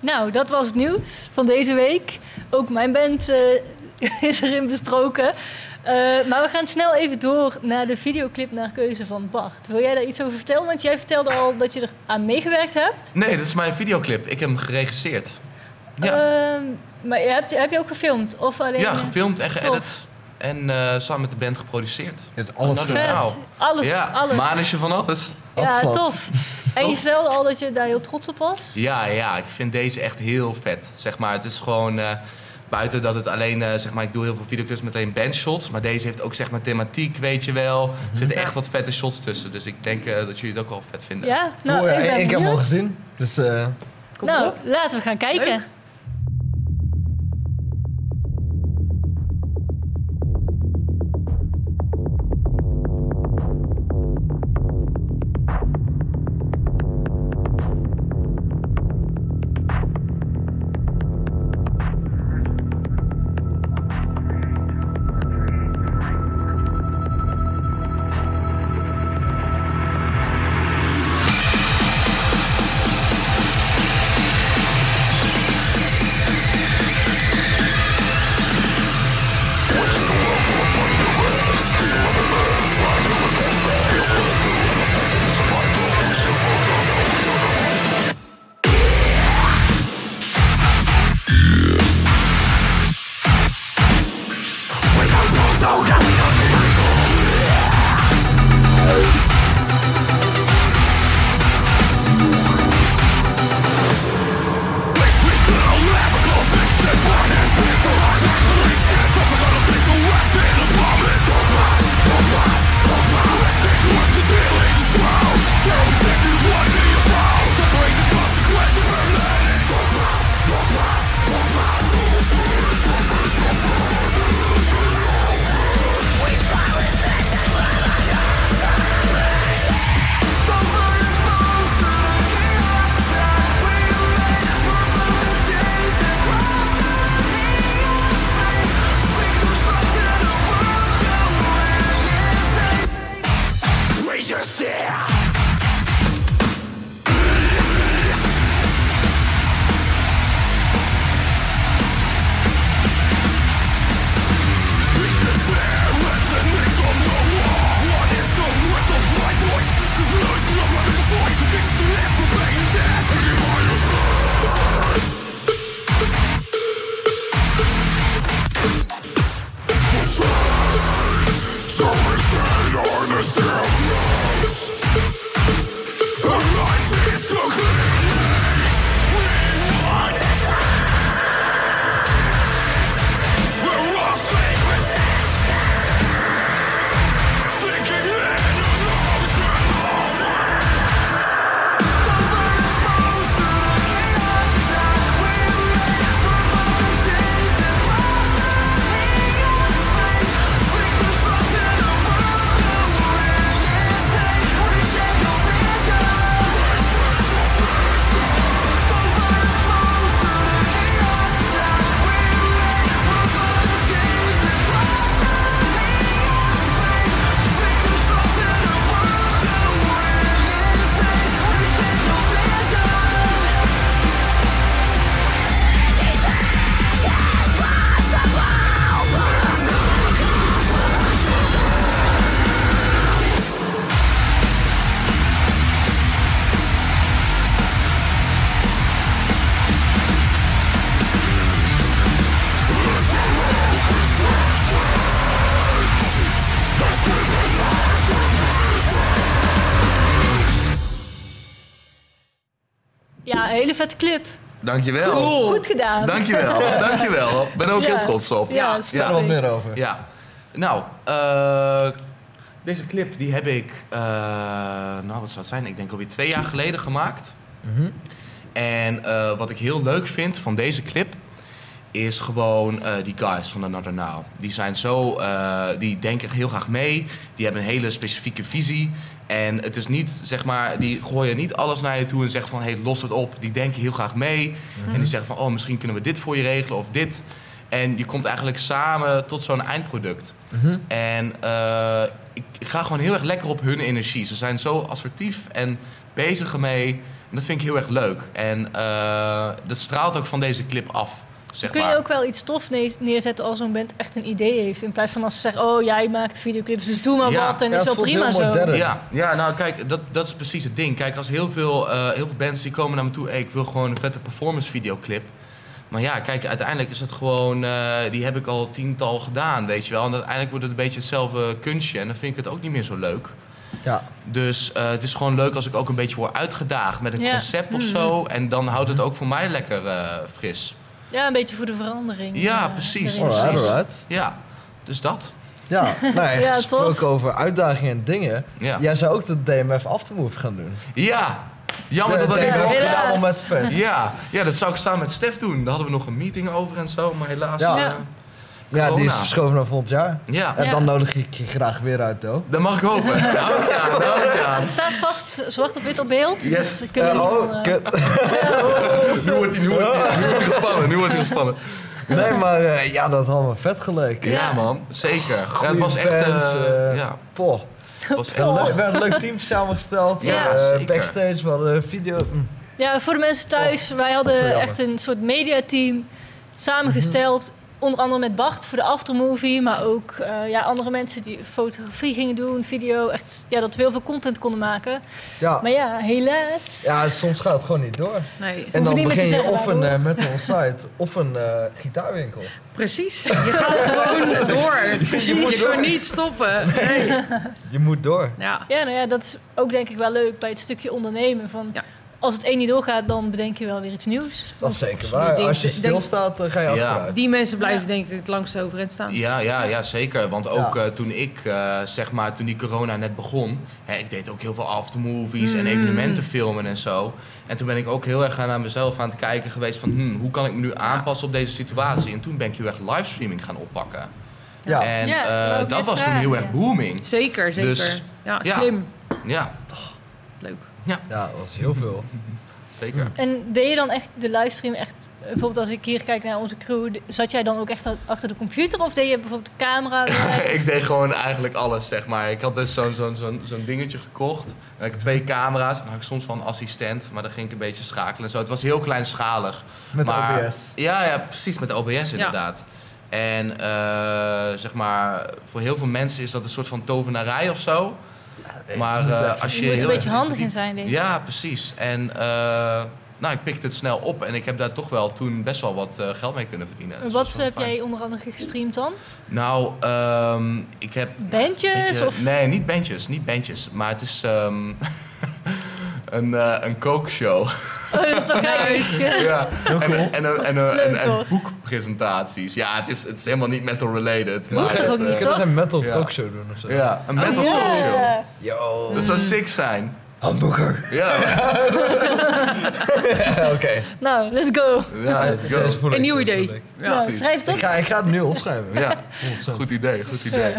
Nou, dat was het nieuws van deze week. Ook mijn band eh, is erin besproken. Eh, maar we gaan snel even door naar de videoclip naar keuze van Bart. Wil jij daar iets over vertellen? Want jij vertelde al dat je er aan meegewerkt hebt. Nee, dat is mijn videoclip. Ik heb hem geregisseerd. Ja, Ehm, maar je hebt, heb je ook gefilmd? Of alleen, ja eh, gefilmd en tof. geëdit. En eh, samen met de band geproduceerd. Je hebt alles gedaan. Alles, ja, alles. manetje van alles. ja, tof. En je vertelde al dat je daar heel trots op was. Ja, ja, ik vind deze echt heel vet. Zeg maar, het is gewoon... eh, buiten dat het alleen... eh, zeg maar, ik doe heel veel videoclips met alleen bandshots. Maar deze heeft ook zeg maar thematiek, weet je wel. Er zitten echt wat vette shots tussen. Dus ik denk eh, dat jullie het ook wel vet vinden. Ja, nou, Mooi, ja. ik ben ik heb hem al gezien. Dus eh, Kom Nou, op. laten we gaan kijken. Leuk. Hele vette clip. Dankjewel. Cool. Goed gedaan. Dankjewel, dankjewel. Ben er ook Ja. heel trots op. Ja, Ja. Er wat meer over. Ja. Nou, eh, deze clip die heb ik, eh, nou wat zou het zijn, ik denk alweer twee jaar geleden gemaakt. Mhm. En eh, wat ik heel leuk vind van deze clip is gewoon eh, die guys van Another Now. Die zijn zo, eh, die denken heel graag mee. Die hebben een hele specifieke visie. En het is niet, zeg maar, die gooien niet alles naar je toe en zeggen van, hé, hey, los het op. Die denken heel graag mee. En die zeggen van, oh, misschien kunnen we dit voor je regelen of dit. En je komt eigenlijk samen tot zo'n eindproduct. Mhm. En eh, ik, ik ga gewoon heel erg lekker op hun energie. Ze zijn zo assertief en bezig ermee. En dat vind ik heel erg leuk. En eh, dat straalt ook van deze clip af. Zeg Kun je maar. ook wel iets tof ne- neerzetten als zo'n band echt een idee heeft? In plaats van als ze zeggen, oh jij maakt videoclips, dus doe maar Ja. wat en Ja, is wel prima zo. modern. Ja, ja, nou kijk, dat, dat is precies het ding. Kijk, als heel veel, eh, heel veel bands die komen naar me toe... Hey, ik wil gewoon een vette performance videoclip. Maar ja, kijk, uiteindelijk is het gewoon... eh, die heb ik al tiental gedaan, weet je wel. En uiteindelijk wordt het een beetje hetzelfde kunstje. En dan vind ik het ook niet meer zo leuk. Ja. Dus eh, het is gewoon leuk als ik ook een beetje word uitgedaagd met een Ja. concept of Mhm. zo. En dan houdt het ook voor mij lekker eh, fris. Ja, een beetje voor de verandering. Ja, eh, precies. Alright, Precies. alright. Ja, dus dat. Ja, nee, Ja, gesproken toch? over uitdagingen en dingen. Ja, Jij zou ook de DMF Aftermove gaan doen. ja. jammer dat dat niet fest. Ja, ja, dat zou ik samen met Stef doen. Daar hadden we nog een meeting over en zo, maar helaas. Ja. eh, Ja. Ja, die is verschoven naar volgend jaar. ja. En Ja. dan nodig ik je graag weer uit, though. dat mag ik hopen. Nou, ja, nou, ja. Het staat vast zwart op wit op beeld. Yes. Dus kunnen we Eh, niet oh, van, eh, kut. Nu wordt hij nu wordt hij- nu wordt hij gespannen. Nu wordt hij gespannen. Nee, maar eh, ja, dat had me vet geleken. Ja, Ja. man, zeker. Ja, het was echt. eh, eh, ja, Poh. het was echt. We hebben een leuk team samengesteld. Ja, Eh, backstage, we hadden video. mm. Ja, voor de mensen thuis, wij hadden echt een soort mediateam samengesteld. Onder andere met Bart voor de aftermovie, maar ook eh, ja, andere mensen die fotografie gingen doen, video. Echt, ja, dat we heel veel content konden maken. Ja. Maar ja, helaas. ja, soms gaat het gewoon niet door. Nee, En dan begin je zeggen of een daardoor. eh, metal site of een eh, gitaarwinkel. precies. Je gaat gewoon door. Je moet gewoon niet stoppen. Nee. Je moet door. Ja. Ja, nou ja, dat is ook denk ik wel leuk bij het stukje ondernemen. Van, Ja. Als het één niet doorgaat, dan bedenk je wel weer iets nieuws. Dat is zeker waar. denk- Als je stilstaat, dan ga je Ja. achteruit. Die mensen blijven denk ik het langst overeind staan. Ja, ja, ja, zeker. Want ook Ja. eh, toen ik, eh, zeg maar, toen die corona net begon, hè, ik deed ook heel veel aftermovies en Mm. evenementen filmen en zo. En toen ben ik ook heel erg aan mezelf aan het kijken geweest van, hmm, hoe kan ik me nu aanpassen op deze situatie? En toen ben ik heel erg livestreaming gaan oppakken. Ja. En Ja, eh, dat was toen heel erg booming. Zeker, zeker. Dus, ja, ja. slim. Ja, Leuk. Ja, dat is heel veel. zeker. En deed je dan echt de livestream echt... Bijvoorbeeld als ik hier kijk naar onze crew, zat jij dan ook echt achter de computer? Of deed je bijvoorbeeld de camera? ik deed gewoon eigenlijk alles, zeg maar. Ik had dus zo'n zo'n zo'n zo'n dingetje gekocht. Dan had ik twee camera's. En dan had ik soms wel een assistent. Maar dan ging ik een beetje schakelen en zo. Het was heel kleinschalig. Met maar, OBS. Ja, ja, precies. Met OBS inderdaad. En eh, zeg maar, voor heel veel mensen is dat een soort van tovenarij of zo. Maar eh, als Je je... moet er een beetje handig in zijn, denk ik. Ja, precies. En eh, nou, ik pikte het snel op. En ik heb daar toch wel toen best wel wat eh, geld mee kunnen verdienen. Dus Wat heb fijn. jij onder andere gestreamd dan? Nou, ehm, ik heb Bandjes? Je, of... Nee, niet bandjes, niet bandjes. Maar het is ehm, een, eh een kookshow. Oh, dat is toch gek? ja. En, cool. en, en, en, en, Leuk, en, en toch? boekpresentaties. Ja, het is, het is helemaal niet metal related. Hoeft maar toch ook het, niet, eh, kan een metal Ja. talkshow doen of zo. Ja, een metal Oh, ja. talkshow. Yo. Dat zou sick zijn. Hamburger. Ja, Oké. Nou, let's go. ja let's go. Een nieuw deze idee. Ja. nou, schrijf het Ik ga, ik ga het nu opschrijven. Ja, 100%. goed idee, goed idee.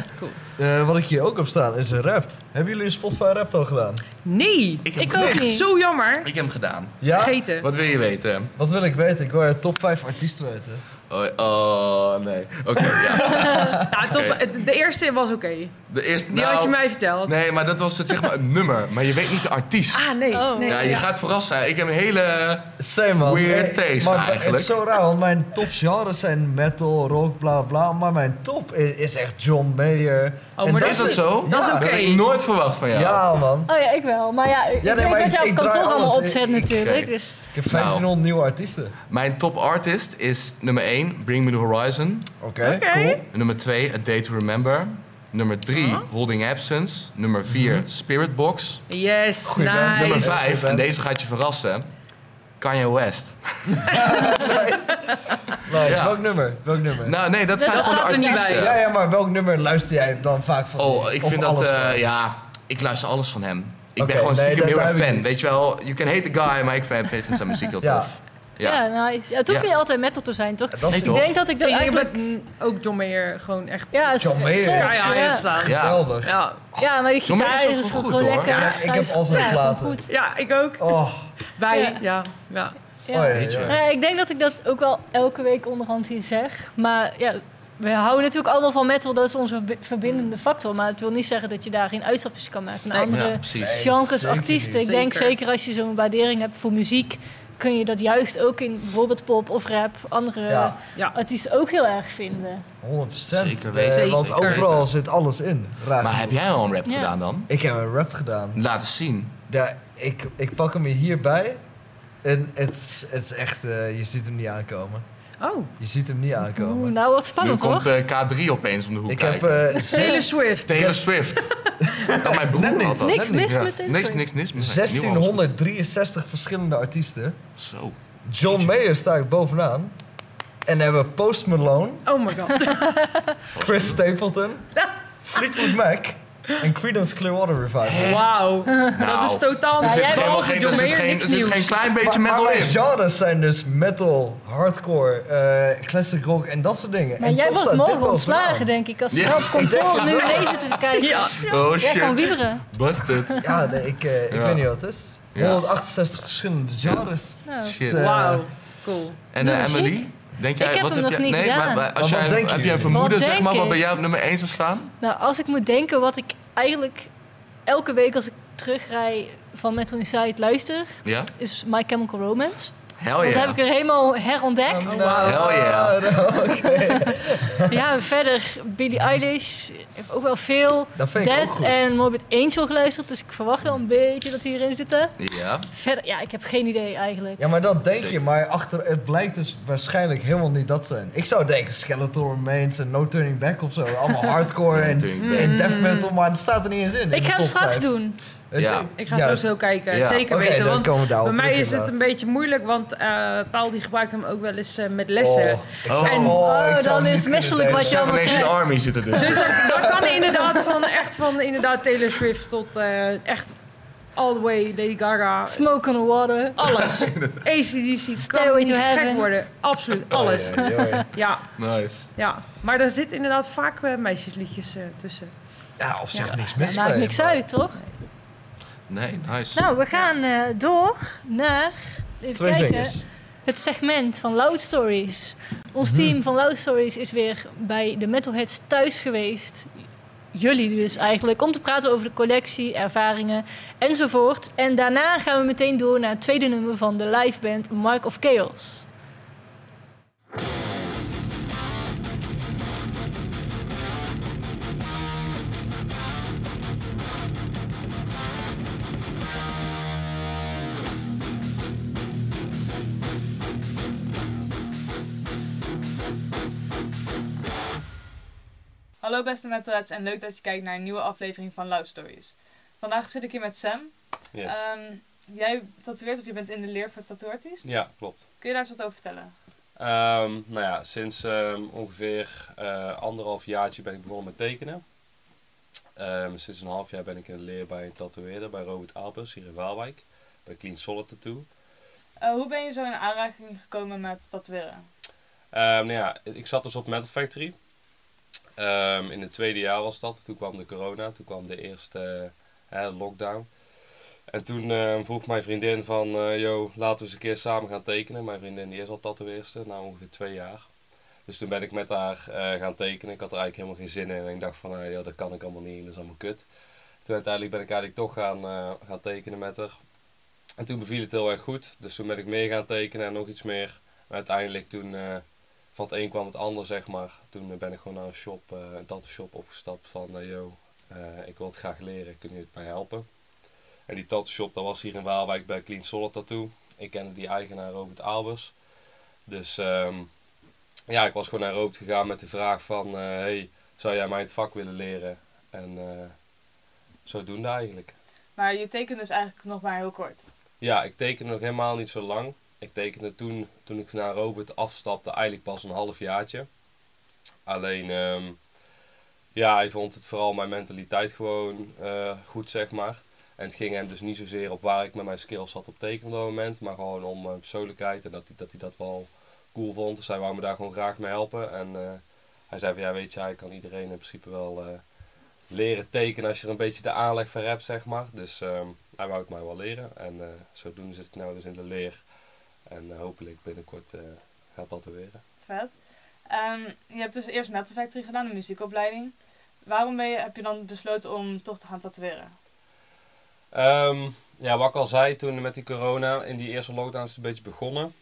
Eh, wat ik hier ook op staan is rapt. Hebben jullie een Spotify rap al gedaan? Nee, Ik heb Ik ook niet. zo jammer. Ik heb hem gedaan. Ja? Vergeten. Wat wil je weten? Wat wil ik weten? Ik wil je top 5 artiesten weten. Oh, oh nee. Oké, ja. Ja, top, Oké. De eerste was oké. De eerste, Die nou, had je mij verteld. Nee, maar dat was het, zeg maar een nummer. Maar je weet niet de artiest. Ah, nee. Oh. nee ja, je gaat verrast zijn. Ik heb een hele... Same man. Weird Eh, taste, maar eigenlijk. Het is zo raar, want mijn top genres zijn metal, rock, bla bla. Maar mijn top is, is echt John Mayer. Oh, En maar Is dat zo? Dat is Ja, oké. Dat had ik nooit verwacht van jou. Ja man. Oh ja, ik wel. Maar ja, ik nee, weet maar ik- ik op kantoor allemaal opzet natuurlijk. Dus. Ik heb 1500 nieuwe artiesten. Mijn top artist is nummer 1, Bring Me The Horizon. Oké, cool. Nummer 2, A Day To Remember. Nummer 3, Oh. Holding Absence. Nummer 4, Mhm. Spirit Box. Yes, Goeie band. nice. Nummer Nice. 5, Goeie en deze gaat je verrassen. Kanye West. Nice. Nice. Ja. Welk nummer? Welk nummer? Nou, nee, dat, zijn gewoon er niet bij. artiesten. ja, ja, maar welk nummer luister jij dan vaak van? Oh, ik Of vind dat, alles eh, ja, ik luister alles van hem. Ik ben gewoon nee, stiekem heel erg fan. Weet je wel, you can hate the guy, maar ik vind vind zijn muziek heel Ja. tof. Ja, Ja. nice. Ja, het hoeft Ja. niet altijd metal te zijn, toch? Dat is Ik toch? denk dat ik dat Ik eigenlijk... ook John Mayer gewoon echt Ja, John Mayer. sky ja. staan. Ja. geweldig. Ja. Ja, maar die John Mayer gitaar is gewoon goed, lekker. Ja, ik heb is- al zijn ja, platen. ik ook. Oh, Wij, Ja. ja. ja. Ja. oh, ja, ja. Nou ja, ik denk dat ik dat ook wel elke week onderhand hier zeg. Maar ja, we houden natuurlijk allemaal van metal. Dat is onze verbindende factor. Maar het wil niet zeggen dat je daar geen uitstapjes kan maken naar andere Ja. Nee. genres, artiesten. Ik denk Zeker. als je zo'n waardering hebt voor muziek... kun je dat juist ook in bijvoorbeeld pop of rap... andere Ja. Ja. artiesten ook heel erg vinden. 100%. Zeker Eh, want Zeker overal zit alles in. Raar Maar heb jij al een rap Ja. gedaan dan? Ik heb een rap gedaan. Laat eens zien. Ja, ik, ik pak hem hierbij. En het, is- het is echt, eh, je ziet hem niet aankomen. Oh, Je ziet hem niet Oeh, aankomen. nou, wat Nu spannend hoor. komt eh, K3 opeens om de hoek ik heb eh, Taylor Swift. Taylor Swift. dat mijn broer Net niet. had dat. Niks mis Ja. met deze Niks, niks, niks. mis. 1663 verschillende artiesten. Zo. John Mayer sta ik bovenaan. En dan hebben we Post Malone, Oh my god. Chris Stapleton, Fleetwood Mac en Creedence Clearwater Revival. Wauw. Dat is totaal Er Ja, zit jij- helemaal behalve geen, er zit Mayer geen, niks er zit geen klein beetje Maar, maar metal in. genres zijn dus metal, hardcore, eh, classic rock en dat soort dingen. Maar en jij dit morgen ontslagen, denk ik. Als je Ja. op kantoor nu lezen te kijken. Ja. Oh Jij kan shit. wieberen. Busted. Ja, nee, ik, eh, ik Ja. weet niet wat het is. Ja. 168 verschillende genres. Nou, Shit. Eh, Wauw. Cool. En eens Emily? Denk jij, Ik heb wat hem nog jij, niet nee, gedaan. Maar, maar als Maar jij, heb je een vermoeden, Wat zeg maar, wat bij jou op nummer 1 zou staan? Nou, als ik moet denken wat ik eigenlijk elke week als ik terugrij van Metal Inside luister, Ja? is My Chemical Romance. Hell Dat heb ik er helemaal herontdekt. Nou, Hell yeah. Oké. ja, verder Billie Eilish. Ik heb ook wel veel Dat goed. en Morbid Angel geluisterd. Dus ik verwacht wel een beetje dat die hierin zitten. Ja. Verder, ja, ik heb geen idee eigenlijk. Ja, maar dat denk je, maar achter het blijkt dus waarschijnlijk helemaal niet dat zijn. Ik zou denken Skeletor Remains en No Turning Back of zo. Allemaal hardcore en, en death metal, maar dat staat er niet eens in. Ik ga hem top straks doen. Het- Ja. Ik ga juist. zo zo kijken. Ja. Zeker weten. dan Want komen we daarop bij mij is het een beetje moeilijk, want eh Paul die gebruikt hem ook wel eens eh, met lessen. Oh, Oh. En- oh, oh, dan is het misselijk wat je- Seven Nation Army zit er dus. Dus dat, kan inderdaad van echt van inderdaad Taylor Swift tot eh, echt all the way Lady Gaga. Smoke on the Water. Alles. ACDC. Stairway to niet gek Heaven. worden. Absoluut. Alles. Oh, ja, ja, Nice. ja. Maar er zit inderdaad vaak meisjesliedjes tussen. Ja, op zich Ja. niks Dat mis maakt niks uit, toch? Nee, nice. Nou, we gaan eh, door naar... Even Twee kijken. vingers. Het segment van Loud Stories. Ons Mhm. team van Loud Stories is weer bij de Metalheads thuis geweest. Jullie dus eigenlijk. Om te praten over de collectie, ervaringen enzovoort. En daarna gaan we meteen door naar het tweede nummer van de liveband Mark of Chaos. Hallo beste metalheads en leuk dat je kijkt naar een nieuwe aflevering van Loud Stories. Vandaag zit ik hier met Sam. Yes. Ehm, jij tatoeëert of je bent in de leer voor tattooartiest? ja, klopt. Kun je daar eens wat over vertellen? Ehm, nou ja, sinds ehm, ongeveer eh, anderhalf jaartje ben ik begonnen met tekenen. Sinds een half jaar ben ik in de leer bij een tatoeëerder bij Robert Albers hier in Waalwijk. Bij Clean Solid Tattoo. Eh, hoe ben je zo in aanraking gekomen met tatoeëren? Nou ja, ik zat dus op Metal Factory. Ehm, in het tweede jaar was dat. Toen kwam de corona. Toen kwam de eerste lockdown. En toen eh, vroeg mijn vriendin van... yo, laten we eens een keer samen gaan tekenen. Mijn vriendin die is al tatoeëerster. Na ongeveer twee jaar. Dus toen ben ik met haar eh, gaan tekenen. Ik had er eigenlijk helemaal geen zin in. En ik dacht van... eh, ja, dat kan ik allemaal niet. Dat is allemaal kut. Toen uiteindelijk ben ik eigenlijk toch gaan, eh, gaan tekenen met haar. En toen beviel het heel erg goed. Dus toen ben ik meer gaan tekenen en nog iets meer. Uiteindelijk toen... van het een kwam het ander, zeg maar. Toen ben ik gewoon naar een shop, eh, een tattoo shop opgestapt van, eh, yo, eh, ik wil het graag leren, kun je het mij helpen? En die tattoo shop, dat was hier in Waalwijk bij Clean Solid Tattoo. Ik kende die eigenaar Robert Albers. Dus ehm, ja, ik was gewoon naar Robert gegaan met de vraag van, hey, zou jij mij het vak willen leren? En zodoende eigenlijk. Maar je tekent dus eigenlijk nog maar heel kort. Ja, ik teken nog helemaal niet zo lang. Ik tekende toen, toen ik naar Robert afstapte, eigenlijk pas een half jaartje. Alleen, ehm, ja, hij vond het vooral mijn mentaliteit gewoon eh, goed, zeg maar. En het ging hem dus niet zozeer op waar ik met mijn skills zat op tekenen op dat moment, maar gewoon om mijn persoonlijkheid en dat hij dat, hij dat wel cool vond. Dus hij wou me daar gewoon graag mee helpen. En eh, hij zei van ja, weet je, hij kan iedereen in principe wel eh, leren tekenen als je er een beetje de aanleg voor hebt, zeg maar. Dus ehm, hij wou het mij wel leren. En eh, zodoende zit ik nou dus in de leer. En eh, hopelijk binnenkort eh gaat dat er weer. Vet. Ehm, je hebt dus eerst Metal Factory gedaan, een muziekopleiding. Waarom ben je, heb je dan besloten om toch te gaan tatoeëren? Ehm, ja, wat ik al zei toen met die corona, in die eerste lockdown is het een beetje begonnen.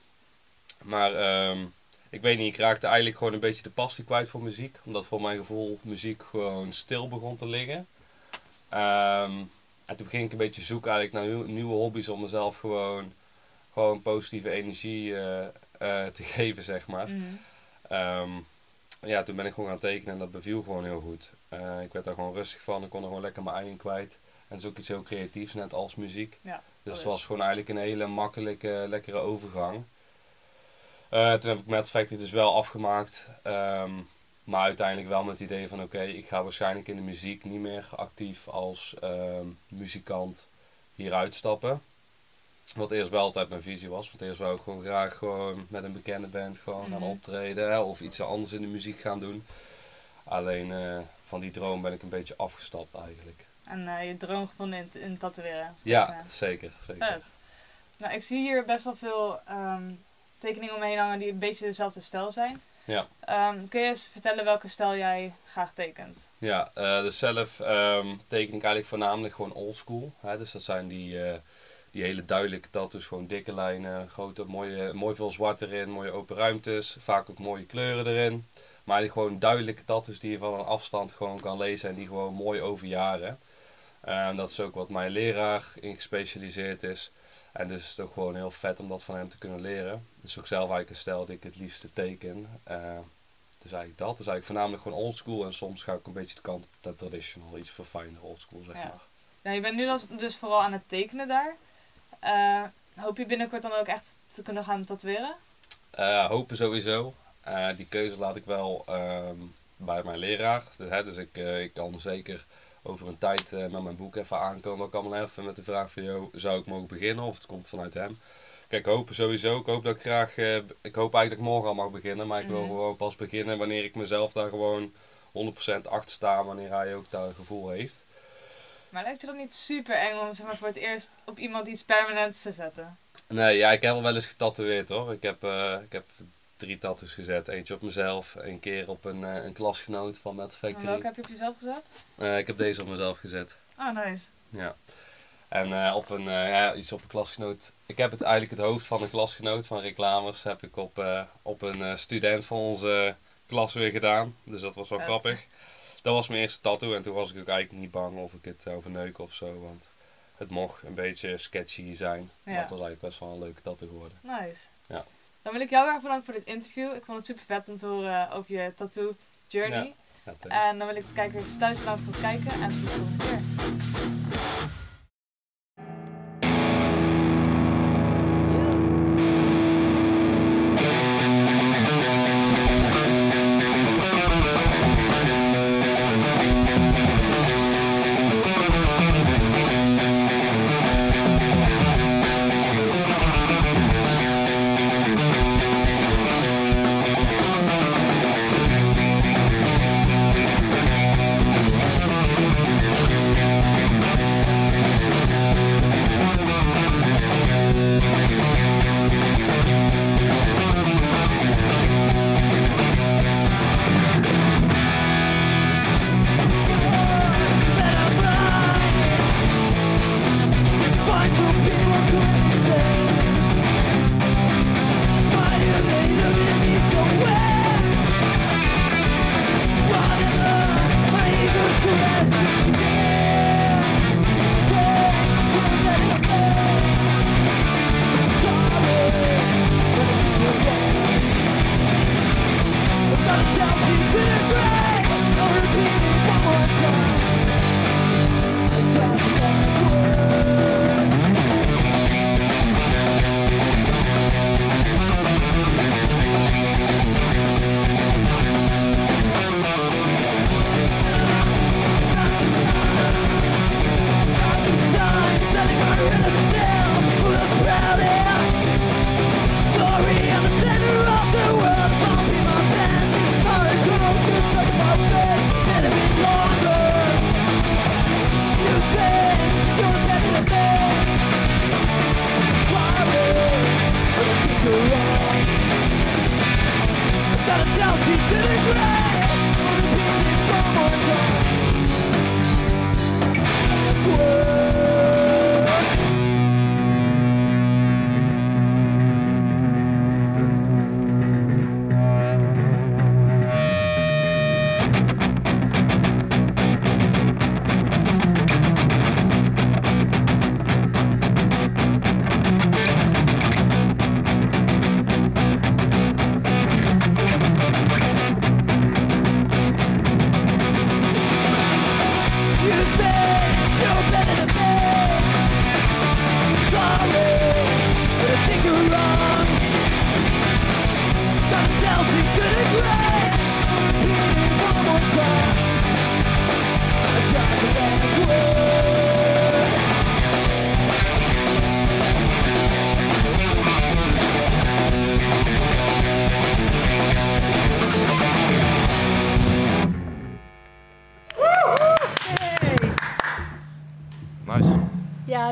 Maar ehm, ik weet niet, ik raakte eigenlijk gewoon een beetje de passie kwijt voor muziek. Omdat voor mijn gevoel muziek gewoon stil begon te liggen. Ehm, en toen ging ik een beetje zoeken eigenlijk naar nieuw- nieuwe hobby's om mezelf gewoon, gewoon positieve energie eh, eh, te geven, zeg maar. Mhm. Ehm, ja, toen ben ik gewoon gaan tekenen en dat beviel gewoon heel goed. Eh, ik werd daar gewoon rustig van, ik kon er gewoon lekker mijn ei in kwijt. En het is ook iets heel creatiefs, net als muziek. Ja, dus dat het was gewoon eigenlijk een hele makkelijke, lekkere overgang. Toen heb ik Mad Factory dus wel afgemaakt. ehm, maar uiteindelijk wel met het idee van oké, ik ga waarschijnlijk in de muziek niet meer actief als ehm, muzikant hier uitstappen. Wat eerst wel altijd mijn visie was. Want eerst wou ik gewoon graag gewoon met een bekende band gewoon gaan Mhm. optreden. hè, Of iets anders in de muziek gaan doen. Alleen eh, van die droom ben ik een beetje afgestapt eigenlijk. En eh, je droom gevonden in, in tatoeëren. Ja, zeker. zeker. Vet. Nou, ik zie hier best wel veel ehm, tekeningen omheen hangen die een beetje dezelfde stijl zijn. Ja. Ehm, kun je eens vertellen welke stijl jij graag tekent? Ja, eh, dus zelf ehm, teken ik eigenlijk voornamelijk gewoon oldschool. Dus dat zijn die, die hele duidelijke tattoos, gewoon dikke lijnen, grote, mooie, mooi veel zwart erin, mooie open ruimtes, vaak ook mooie kleuren erin. Maar eigenlijk gewoon duidelijke tattoos die je van een afstand gewoon kan lezen en die gewoon mooi overjaren. En dat is ook wat mijn leraar in gespecialiseerd is. En dus is het ook gewoon heel vet om dat van hem te kunnen leren. Dus ook zelf eigenlijk een stijl die ik het liefste teken. Eh, dus eigenlijk dat. Dus eigenlijk voornamelijk gewoon oldschool. En soms ga ik een beetje de kant op naar traditional. Iets verfijnder oldschool, zeg Ja. maar. Nou, je bent nu dus, dus vooral aan het tekenen daar. Eh, hoop je binnenkort dan ook echt te kunnen gaan tatoeëren? Eh, hopen sowieso. Eh, die keuze laat ik wel ehm, bij mijn leraar. Dus, hè, dus ik, ik kan zeker over een tijd met mijn boek even aankomen. Ik kan wel even met de vraag van, joh, zou ik mogen beginnen? Of het komt vanuit hem. Kijk, hopen sowieso. Ik hoop dat ik graag, ik hoop eigenlijk dat ik morgen al mag beginnen. Maar ik wil Mhm. gewoon pas beginnen wanneer ik mezelf daar gewoon 100% achter sta. Wanneer hij ook daar een gevoel heeft. Maar lijkt je dat niet super eng om zeg maar, voor het eerst op iemand iets permanents te zetten? Nee, ja, ik heb al wel eens getatoeëerd hoor. Ik heb, eh, ik heb drie tattoos gezet. Eentje op mezelf, een keer op een, eh, een klasgenoot van Metal En Factory. welke heb je op jezelf gezet? Eh, ik heb deze op mezelf gezet. Oh, nice. Ja. En op een, ja, iets op een klasgenoot. Ik heb het eigenlijk het hoofd van een klasgenoot van reclames heb ik op, op een student van onze klas weer gedaan. Dus dat was wel Vet. grappig. Dat was mijn eerste tattoo en toen was ik ook eigenlijk niet bang of ik het zou verneuken of zo. Want het mocht een beetje sketchy zijn. Maar Ja. het was eigenlijk best wel een leuke tattoo geworden. Nice. Ja. Dan wil ik jou erg bedanken voor dit interview. Ik vond het super vet om te horen over je tattoo journey. Ja. En dan wil ik de kijkers thuis bedanken voor het kijken en tot de volgende keer.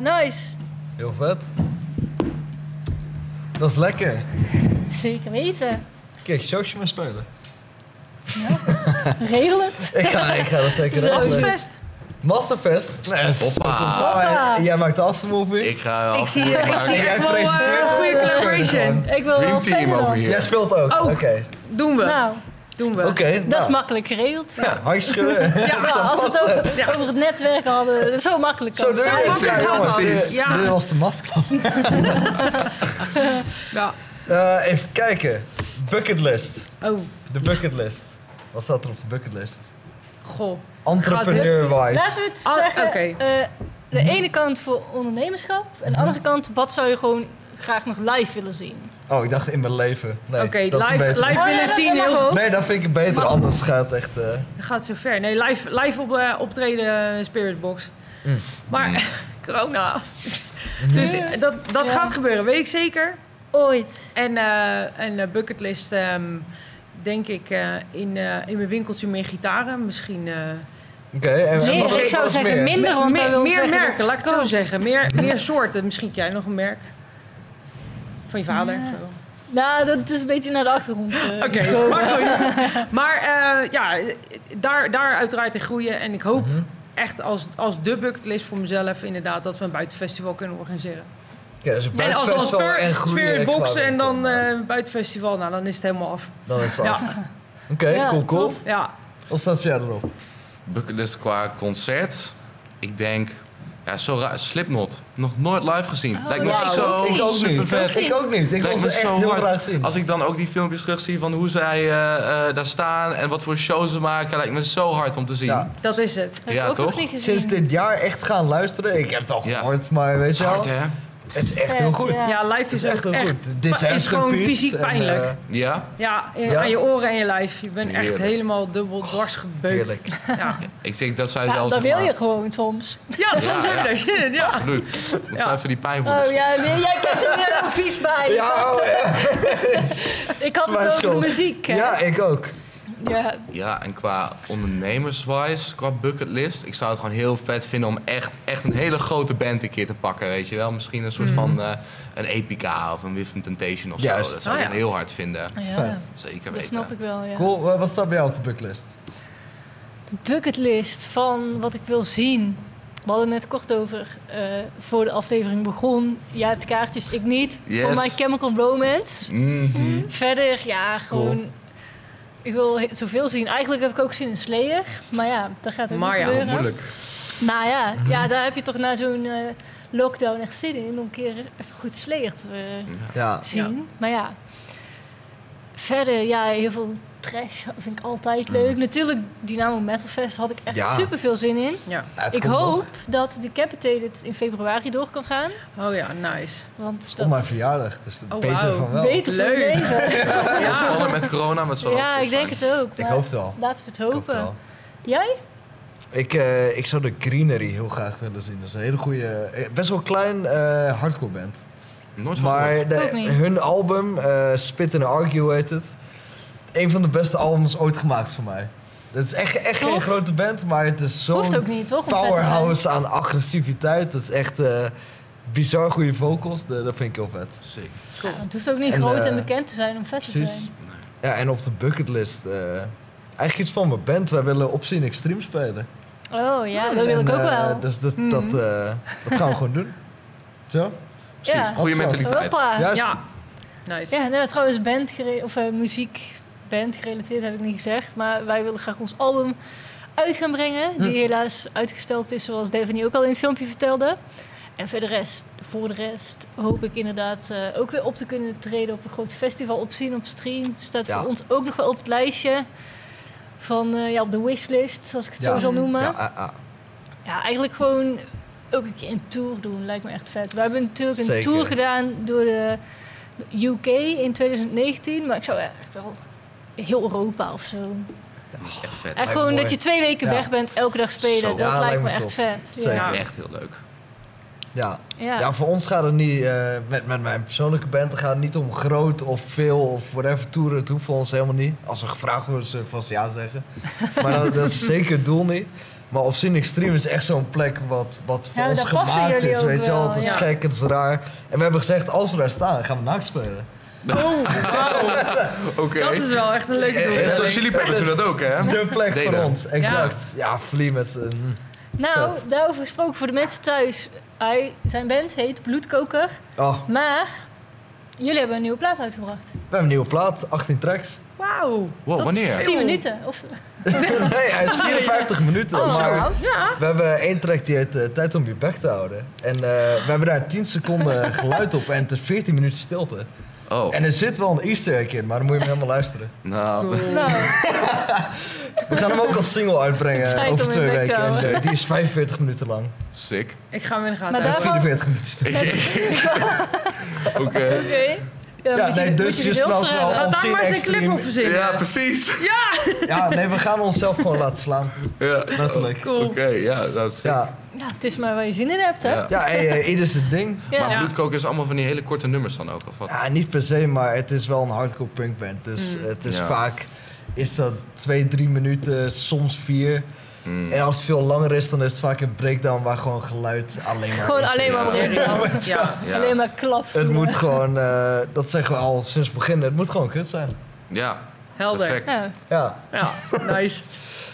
Nice. Heel vet. Dat is lekker. Zeker weten. Kijk, showtje maar spelen. Regel het. Ik ga, ik ga dat zeker regelen. Masterfest. Masterfest? Nee, dat is- Hoppa. Jij maakt de aftermovie. Ik ga Ik zie, ik zie jij echt wel presenteert eh, het goede collaboration. Ik wil Dream wel team over hier. Jij speelt ook? Ook. Oké. Doen we. Nou, Doen we. Dat nou. is makkelijk geregeld. Ja, handjes schudden. Ja, Ja, als we het over, over het netwerk hadden, zo makkelijk kan Zo het. Ja, makkelijk Ja. dit was de masklas. ja. Eh, even kijken. Bucketlist. Oh, De bucketlist. Wat staat er op de bucketlist? goh. Entrepreneur-wise. Laten we het Ah, zeggen, oké. eh, de ene kant voor ondernemerschap en de andere kant, wat zou je gewoon graag nog live willen zien? Oh, ik dacht in mijn leven. Nee, Oké, dat is live, beter. live Oh, willen ja, dat zien. Heel, ook. Nee, dat vind ik beter. Maar- Anders gaat het echt... eh, Dat gaat zo ver. Nee, live, live op, eh, optreden eh, Spiritbox. Mm. Maar corona. Dus eh, dat, dat Ja. gaat gebeuren, weet ik zeker. Ooit. En, eh en eh, bucketlist, ehm, denk ik, eh, in, eh, in mijn winkeltje meer gitaren. Misschien eh, Oké, en, ik wat zou is zeggen meer? minder, want meer, dat wil meer zeggen merken, dat laat ik het zo zeggen. Meer, meer soorten. Misschien jij nog een merk van je vader. Ja. of zo. Nou, dat is een beetje naar de achtergrond. eh, Oké, maar goed. Maar eh, ja, daar, daar uiteraard in groeien. En ik hoop Mhm. echt als, als de bucketlist voor mezelf inderdaad dat we een buitenfestival kunnen organiseren. Ja, dus een En als dan en groeien Spirit Boxen en dan eh inderdaad. buitenfestival, nou dan is het helemaal af. Dan is het Ja, af. Oké, Ja, cool, cool. ja. Wat staat voor jou erop? Bucketlist qua concert. Ik denk, ja, zo raar. Slipknot. Nog nooit live gezien. Oh, Lijkt me ja, ik zo ook niet. ik ook super niet. vet. Ik ook niet. Ik wil ze me echt heel hard. graag zien. Als ik dan ook die filmpjes terugzie van hoe zij eh, eh, daar staan en wat voor shows ze maken, lijkt me zo hard om te zien. Ja. Dat is het. Heb ik Ja, ook nog toch? niet gezien. Sinds dit jaar echt gaan luisteren. Ik heb het al Ja. gehoord, maar weet Het je wel. hard, hè? Het is echt heel goed. ja. Ja, live is, is echt ook heel echt, goed. Dit zijn is gewoon fysiek en, pijnlijk. eh, Ja? ja, in- Ja? aan je oren en je lijf. Je bent echt helemaal dubbel dwars gebeukt. Ja, Ik denk dat zij Ja, zelfs... dat wil maar- je gewoon soms. ja soms heb je daar zin in. Ja. Absoluut. Moet Ja. wel even die pijn voelen. Oh ja, nee, jij kijkt er heel vies bij. Ja, oh, ja. ik had het over schuld. muziek. Hè? ja, ik ook. Ja, Ja, en qua ondernemerswise, qua bucketlist, ik zou het gewoon heel vet vinden om echt, echt een hele grote band een keer te pakken, weet je wel. Misschien een soort Mhm. van eh, een Epica of een Within Temptation of Juist. zo. Dat zou Oh, ik ja. heel hard vinden. ja Vet. Zeker dat weten. snap ik wel. Ja. Cool. Wat staat bij jou op de bucketlist? De bucketlist van wat ik wil zien. We hadden het net kort over eh, voor de aflevering begon. Jij hebt kaartjes, ik niet. Yes. Voor mijn Chemical Romance. Mhm. Verder, ja, gewoon... Ik wil zoveel zien. Eigenlijk heb ik ook zin in Slayer. Maar ja, dat gaat ook Maar niet ja, gebeuren. Moeilijk. Nou ja, ja, daar heb je toch na zo'n eh, lockdown echt zin in. Om een keer even goed Slayer te eh, Ja. zien. Maar ja, verder, ja, heel veel trash vind ik altijd leuk. Natuurlijk, Dynamo Metal Fest had ik echt Ja. super veel zin in. Ja. Ja, het Ik komt nog. hoop dat Decapitated in februari door kan gaan. Oh ja, nice. Want Op dat mijn verjaardag. Dus Oh, beter van wel. beter het Leuk. leven. Ja. Spannend met corona, met zo. Ja, ik denk het ook. Ik hoop het wel. Laten we het Ik hoop het hopen. Jij? Ik, eh, ik zou de Greenery heel graag willen zien. Dat is een hele goede, eh, best wel klein eh, hardcore band. Nooit van Maar de- hun album, eh, Spit and Argue heet het. Een van de beste albums ooit gemaakt voor mij. Het is echt, echt geen grote band, maar het is Hoeft zo'n powerhouse aan agressiviteit. Dat is echt eh, bizar goede vocals. De- dat vind ik heel vet. Sick. Ja, het hoeft ook niet En, groot eh, en bekend te zijn om vet te Precies. zijn. Ja, en op de bucketlist. eh eigenlijk iets van mijn band. Wij willen Opzien Extreme spelen. Oh ja, dat wil ik ook eh, wel. Dus dat, Mhm. dat, eh, dat gaan we gewoon doen. Zo? Precies. Ja. Goede mentaliteit. Juist. Ja, nice. Ja, nou, trouwens, band of, eh, muziek, band gerelateerd heb ik niet gezegd. Maar wij willen graag ons album uit gaan brengen. Die Hm. helaas uitgesteld is, zoals Devani ook al in het filmpje vertelde. En voor de rest, voor de rest hoop ik inderdaad eh, ook weer op te kunnen treden op een groot festival. Op zien op stream. Staat Ja. voor ons ook nog wel op het lijstje. Van, eh, ja, op de wishlist, zoals ik het Ja. zo zal noemen. Ja, Ja. ah, ah. eigenlijk gewoon ook een keer een tour doen. Lijkt me echt vet. We hebben natuurlijk een Zeker. tour gedaan door de UK in 2019. Maar ik zou echt wel heel Europa of zo. Dat is echt vet. Lijkt gewoon dat je twee weken Ja. weg bent, elke dag spelen. Zo. Dat Ja, lijkt lijkt me me echt top. vet. Zeker. Ja. Echt heel leuk. Ja. Ja. Ja, voor ons gaat het niet, eh, met, met mijn persoonlijke band, het gaat niet om groot of veel of whatever toeren. Het hoeft voor ons helemaal niet. Als we gevraagd worden, zullen we vast ja zeggen. maar dat, dat is zeker het doel niet. Maar op Scene Extreme is echt zo'n plek wat, wat voor Ja, ons gemaakt is. Weet je wel, het is ja. gek, het is raar. En we hebben gezegd, als we daar staan, gaan we naakt spelen. Oké. Dat is wel echt een leuke doel. Tot Chili Peppers doen dat ook, hè? De plek Deden. voor ons, exact. Ja, Vlie met z'n... Nou, Vet. daarover gesproken voor de mensen thuis. Hij, zijn band heet Bloedkoker. Oh, Maar jullie hebben een nieuwe plaat uitgebracht. we hebben een nieuwe plaat, 18 tracks. Wauw. Wow, wanneer? veel. 10 minuten. Of, nee, hij is 54 minuten. oh, maar zo. Ja. we hebben één track die heet eh, Tijd om je bek te houden. En eh, we hebben daar 10 seconden geluid op en het is 14 minuten stilte. Oh, En er zit wel een easter egg in, maar dan moet je hem helemaal luisteren. nou... Nou, We gaan hem ook als single uitbrengen over twee weken. En, eh, die is 45 minuten lang. Sick. Ik ga hem in de gaten Maar En daarvan- 44 minuten oké. Ja, Ja, nee, je, dus je snapt wel. Ga daar maar eens een clip op verzinnen. Ja, precies. Ja, nee, we gaan onszelf gewoon laten slaan. Ja. Letterlijk. Cool. Oké, ja, dat is. Ja, Ja, het is maar waar je zin in hebt, hè? Ja. ja hey, eh, ieder zijn ding. Ja. Maar Ja. bloedkoken is allemaal van die hele korte nummers dan ook, of wat? Ja, niet per se, maar het is wel een hardcore punkband. Dus Mm. het is Ja. vaak is dat twee, drie minuten, soms vier. Mm. En als het veel langer is, dan is het vaak een breakdown waar gewoon geluid alleen maar Gewoon is. alleen maar Ja. breakdown. Ja. Ja. Alleen maar klaps. Het moet gewoon, eh, dat zeggen we al sinds het begin, het moet gewoon kut zijn. Ja, Helder. perfect. Ja, Ja, nice.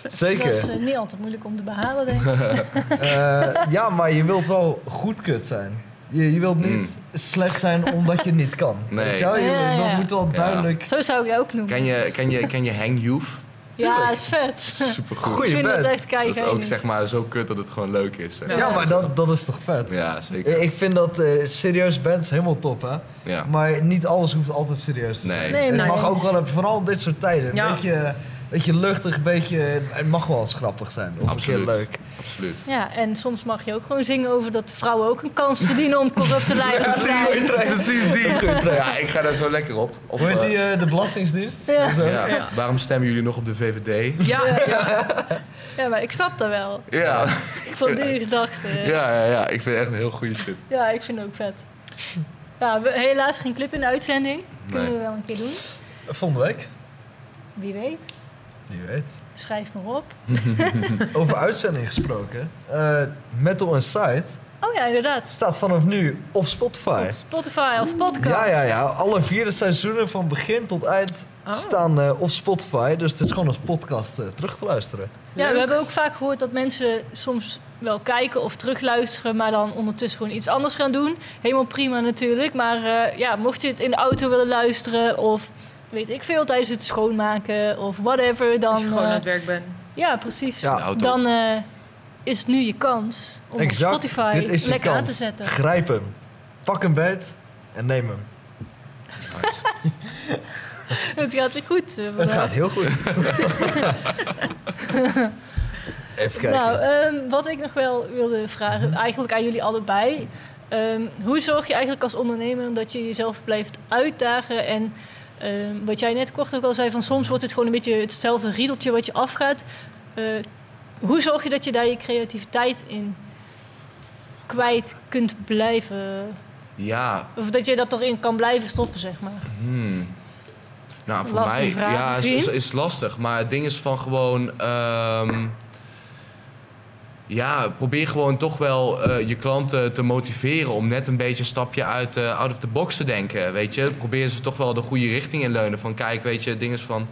zeker. dat is eh, niet altijd moeilijk om te behalen, denk ik. Eh, ja, maar je wilt wel goed kut zijn. Je, je wilt niet Mm. slecht zijn omdat je niet kan. Nee. Je wel? Je, Ja, ja. Dat moet wel Ja. duidelijk... Zo zou ik dat ook noemen. Ken je, ken je, ken je Hang Youth? Ja, is vet. Super Ik vind het band. echt Dat kijken. is ook zeg maar zo kut dat het gewoon leuk is. zeg. Ja. Ja, maar dat, dat is toch vet? Ja, zeker. Ik vind dat eh serieus bands helemaal top, hè? Ja. Maar niet alles hoeft altijd serieus te zijn. Nee, nee. mag ook wel, vooral in dit soort tijden, een Ja. beetje, beetje luchtig, een beetje... Het mag wel eens grappig zijn, of een Absoluut. keer leuk. Absoluut. Ja, en soms mag je ook gewoon zingen over dat vrouwen ook een kans verdienen om corrupte leiders te zijn. Precies die. Ja, ik ga daar zo lekker op. Of, Hoe heet eh, die, eh, de Belastingdienst? Ja. Zo. ja. Ja. Waarom stemmen jullie nog op de VVD? Ja, ja. Ja, maar ik snap dat wel. Ja, Ik vond die gedachte. ja, ja, ja. ik vind het echt een heel goede shit. Ja, ik vind het ook vet. Ja, we, helaas geen clip in de uitzending. Kunnen Nee. we wel een keer doen. Volgende week. Wie weet. Wie weet. Schrijf maar op. Over uitzending gesproken. eh, Metal Inside Oh ja, inderdaad. staat vanaf nu op Spotify. Op Spotify als podcast. Ja, ja, ja. Alle vierde seizoenen van begin tot eind Oh. staan eh, op Spotify. Dus het is gewoon als podcast eh, terug te luisteren. Ja, we hebben ook vaak gehoord dat mensen soms wel kijken of terugluisteren, maar dan ondertussen gewoon iets anders gaan doen. Helemaal prima natuurlijk. Maar eh, ja, mocht je het in de auto willen luisteren of weet ik veel tijdens het schoonmaken of whatever, dan. Als je gewoon eh, aan het werk bent. ja, precies. Ja. Auto. Dan eh, is het nu je kans om exact. op Spotify Dit is je lekker kans. aan te zetten. Grijp hem. Pak hem beet en neem hem. het gaat weer goed. eh, Het gaat heel goed. Even kijken. Nou, ehm, wat ik nog wel wilde vragen, eigenlijk aan jullie allebei. Ehm, hoe zorg je eigenlijk als ondernemer dat je jezelf blijft uitdagen? En ehm, wat jij net kort ook al zei, van soms wordt het gewoon een beetje hetzelfde riedeltje wat je afgaat. Eh, hoe zorg je dat je daar je creativiteit in kwijt kunt blijven? Ja, Of dat je dat erin kan blijven stoppen, zeg maar. Hmm. Nou, voor Lastige mij vraag ja, is, is lastig. Maar het ding is van gewoon. ehm, ja, probeer gewoon toch wel eh, je klanten te motiveren om net een beetje een stapje uit eh, out of the box te denken. Weet je, probeer ze toch wel de goede richting in leunen. Van kijk, weet je, het ding is van.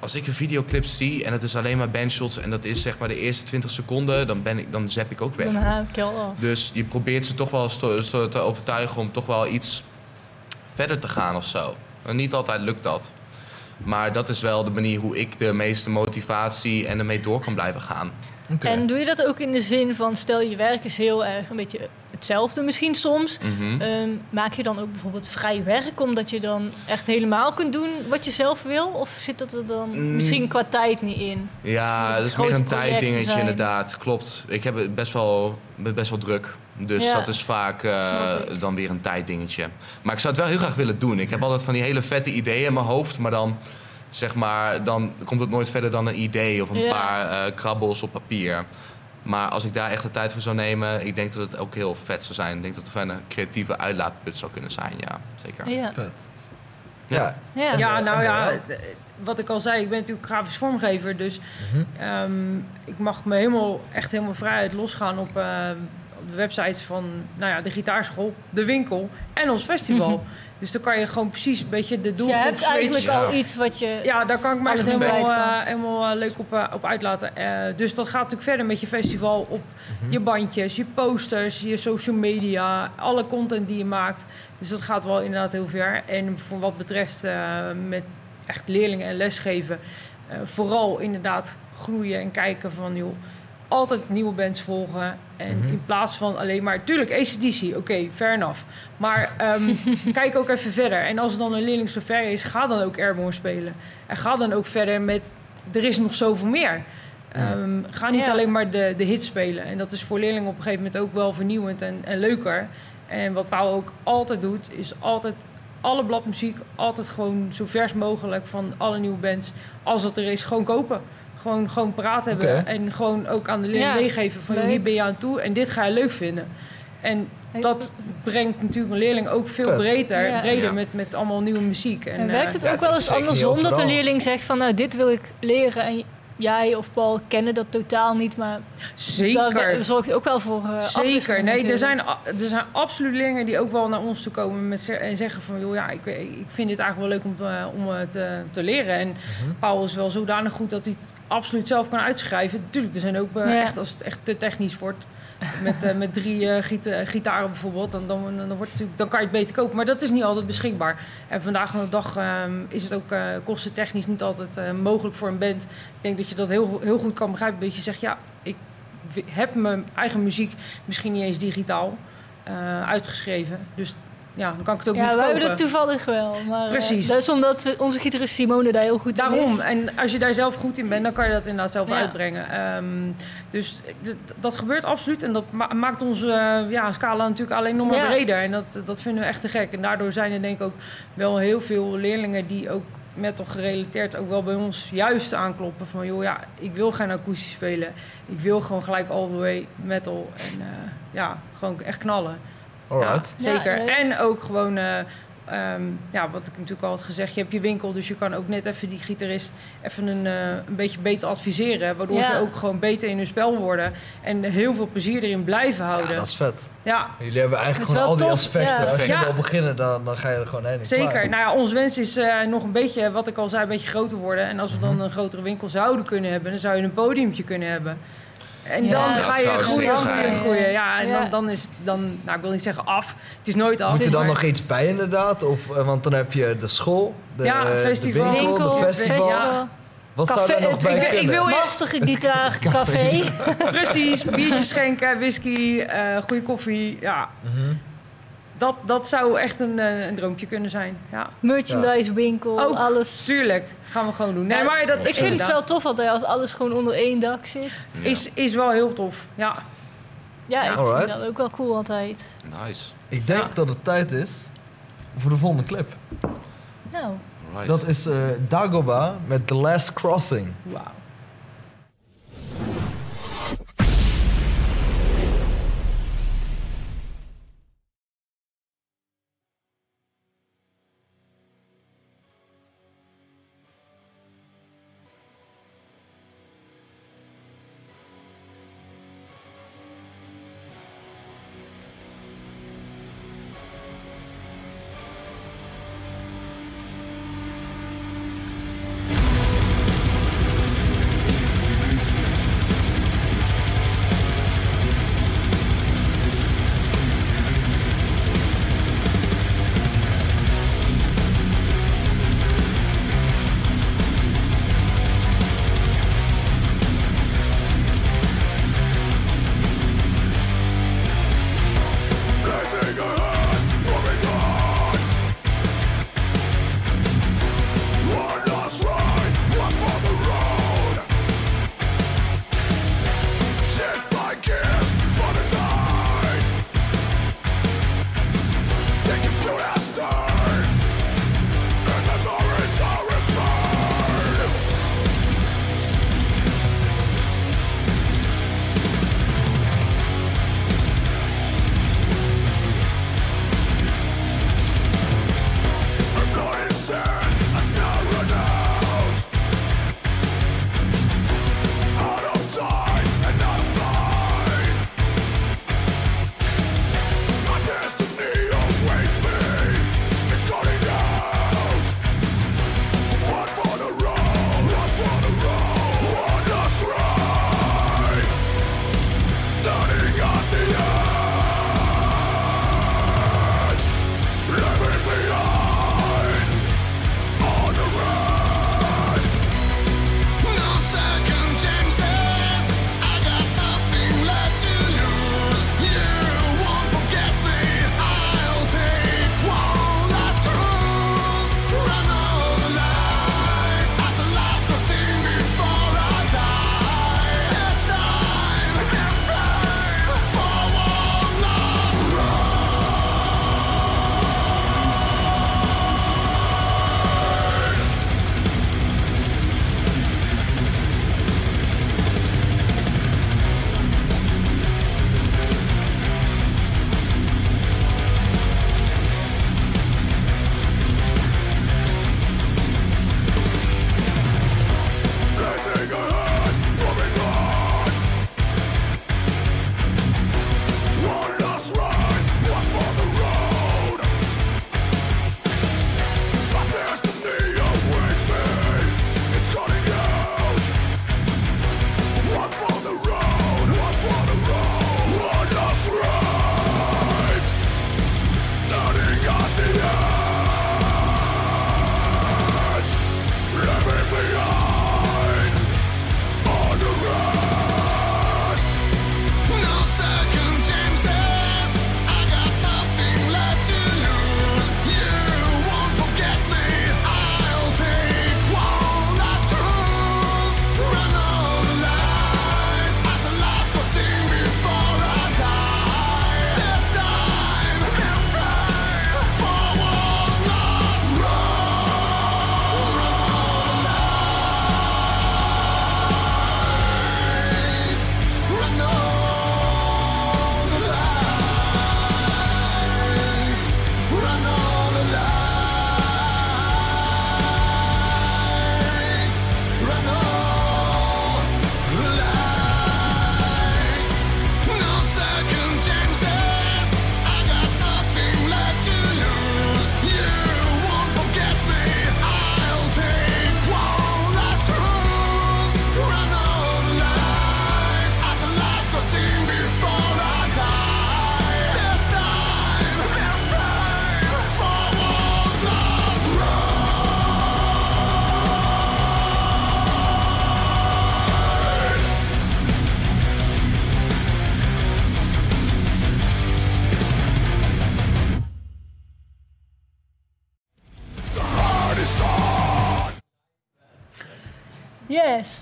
Als ik een videoclip zie en het is alleen maar bandshots en dat is zeg maar de eerste 20 seconden, dan, ben ik, dan zap ik ook weg. Dan haak ik al af. Dus je probeert ze toch wel sto- te overtuigen om toch wel iets verder te gaan of zo. En niet altijd lukt dat. Maar dat is wel de manier hoe ik de meeste motivatie en ermee door kan blijven gaan. En doe je dat ook in de zin van, stel je werk is heel erg een beetje hetzelfde misschien soms. Mhm. Ehm, maak je dan ook bijvoorbeeld vrij werk, omdat je dan echt helemaal kunt doen wat je zelf wil? Of zit dat er dan Mm. misschien qua tijd niet in? Ja, dat is meer een tijddingetje inderdaad. Klopt. Ik heb het best wel, best wel druk. Dus Ja. dat is vaak eh, dan weer een tijddingetje. Maar ik zou het wel heel graag willen doen. Ik heb altijd van die hele vette ideeën in mijn hoofd. Maar dan, zeg maar, dan komt het nooit verder dan een idee of een Ja. paar eh, krabbels op papier. Maar als ik daar echt de tijd voor zou nemen, ik denk dat het ook heel vet zou zijn. Ik denk dat het een fijne creatieve uitlaatput zou kunnen zijn, ja, zeker. Ja. Vet. Ja. Ja. Ja, eh, nou ja, eh, wat ik al zei, ik ben natuurlijk grafisch vormgever. Dus mhm. ehm, ik mag me helemaal, echt helemaal vrijheid losgaan op, eh, op de websites van nou ja, de gitaarschool, de winkel en ons festival. Dus dan kan je gewoon precies een beetje de Dus je doelgroep hebt eigenlijk switchen. Ja. al iets wat je... Ja, daar kan ik me echt helemaal, eh, helemaal eh, leuk op, eh, op uitlaten. Eh, dus dat gaat natuurlijk verder met je festival op Mhm. je bandjes, je posters, je social media, alle content die je maakt. Dus dat gaat wel inderdaad heel ver. En voor wat betreft eh, met echt leerlingen en lesgeven, eh, vooral inderdaad groeien en kijken van joh, altijd nieuwe bands volgen. En Mhm. in plaats van alleen maar, tuurlijk, ACDC, oké, fair enough. Maar ehm, kijk ook even verder. En als dan een leerling zo ver is, ga dan ook Airborne spelen. En ga dan ook verder met, er is nog zoveel meer. Ehm, ga niet Ja. alleen maar de, de hits spelen. En dat is voor leerlingen op een gegeven moment ook wel vernieuwend en, en leuker. En wat Paul ook altijd doet, is altijd alle bladmuziek, altijd gewoon zo vers mogelijk van alle nieuwe bands. Als het er is, gewoon kopen. Gewoon, gewoon praten hebben. En gewoon ook aan de leerling Ja, meegeven van leuk. hier ben je aan toe en dit ga je leuk vinden. En dat brengt natuurlijk een leerling ook veel Vet. breder, Ja. breder Ja. met, met allemaal nieuwe muziek. En, En werkt eh, het ja, ook wel dat eens andersom dat de overal. leerling zegt van nou dit wil ik leren en jij of Paul kennen dat totaal niet, maar zeker. daar zorgt ook wel voor eh Zeker. Nee, er zijn, er zijn absoluut leerlingen die ook wel naar ons toe komen met, en zeggen van... joh, ja, ik, ik vind dit eigenlijk wel leuk om, eh, om eh, te, te leren. En Mhm. Paul is wel zodanig goed dat hij het absoluut zelf kan uitschrijven. Tuurlijk, er zijn ook eh, Ja. echt, als het echt te technisch wordt... met, eh, met drie gieta- gitaren bijvoorbeeld, dan, dan, dan, wordt natuurlijk, dan kan je het beter kopen. Maar dat is niet altijd beschikbaar. En vandaag de dag ehm, is het ook kostentechnisch niet altijd mogelijk voor een band. Ik denk dat je dat heel, heel goed kan begrijpen. Dat je zegt, ja, ik heb mijn eigen muziek misschien niet eens digitaal uitgeschreven. Dus ja, dan kan ik het ook Ja, niet wij hebben verkopen. dat toevallig wel. Maar, eh, Precies. dat is omdat we- onze gitarist Simone daar heel goed in Daarom. is. En als je daar zelf goed in bent, dan kan je dat inderdaad zelf Ja. uitbrengen. Ehm, dus dat gebeurt absoluut. En dat ma- maakt onze eh, ja, scala natuurlijk alleen nog maar Ja. breder. En dat, dat vinden we echt te gek. En daardoor zijn er denk ik ook wel heel veel leerlingen die ook metal gerelateerd ook wel bij ons juist aankloppen. Van joh, ja, ik wil geen akoestisch spelen. Ik wil gewoon gelijk all the way metal. En eh, ja, gewoon echt knallen. Alright. Ja, zeker. Ja, en ook gewoon, eh, ehm, ja, wat ik natuurlijk al had gezegd, je hebt je winkel, dus je kan ook net even die gitarist even een, eh, een beetje beter adviseren, waardoor Ja. ze ook gewoon beter in hun spel worden en heel veel plezier erin blijven Ja, houden. dat is vet. Ja, Jullie hebben eigenlijk gewoon al die aspecten. ja. Als je Ja. wil beginnen, dan, dan ga je er gewoon heen. en zeker. klaar. Nou ja, ons wens is eh, nog een beetje, wat ik al zei, een beetje groter worden. En als we dan een grotere winkel zouden kunnen hebben, dan zou je een podiumtje kunnen hebben. En Ja, dan ga je groeien, groeien, groeien. Ja, en Ja. Dan, dan is het dan, nou ik wil niet zeggen af, het is nooit af. Moet er dan maar- nog iets bij inderdaad? Of, eh, want dan heb je de school, de, Ja, de festival. winkel, Winkel, de festival. festival. Wat Café- zou er nog het- bij ik- ik wil- Lastige gitaar, café. Precies, biertjes schenken, whisky, eh goede koffie. Ja, Mhm. Dat, dat zou echt een, eh, een droompje kunnen zijn. Ja, merchandise winkel, Ook. alles. tuurlijk. Gaan we gewoon doen. Nee, maar dat, Ik vind het wel tof altijd als alles gewoon onder één dak zit. Ja. Is, is wel heel tof. Ja, Ja, ik Alright. vind dat ook wel cool altijd. Nice. Ik denk dat het tijd is voor de volgende clip. Nou, Right. Dat is eh, Dagoba met The Last Crossing. wauw.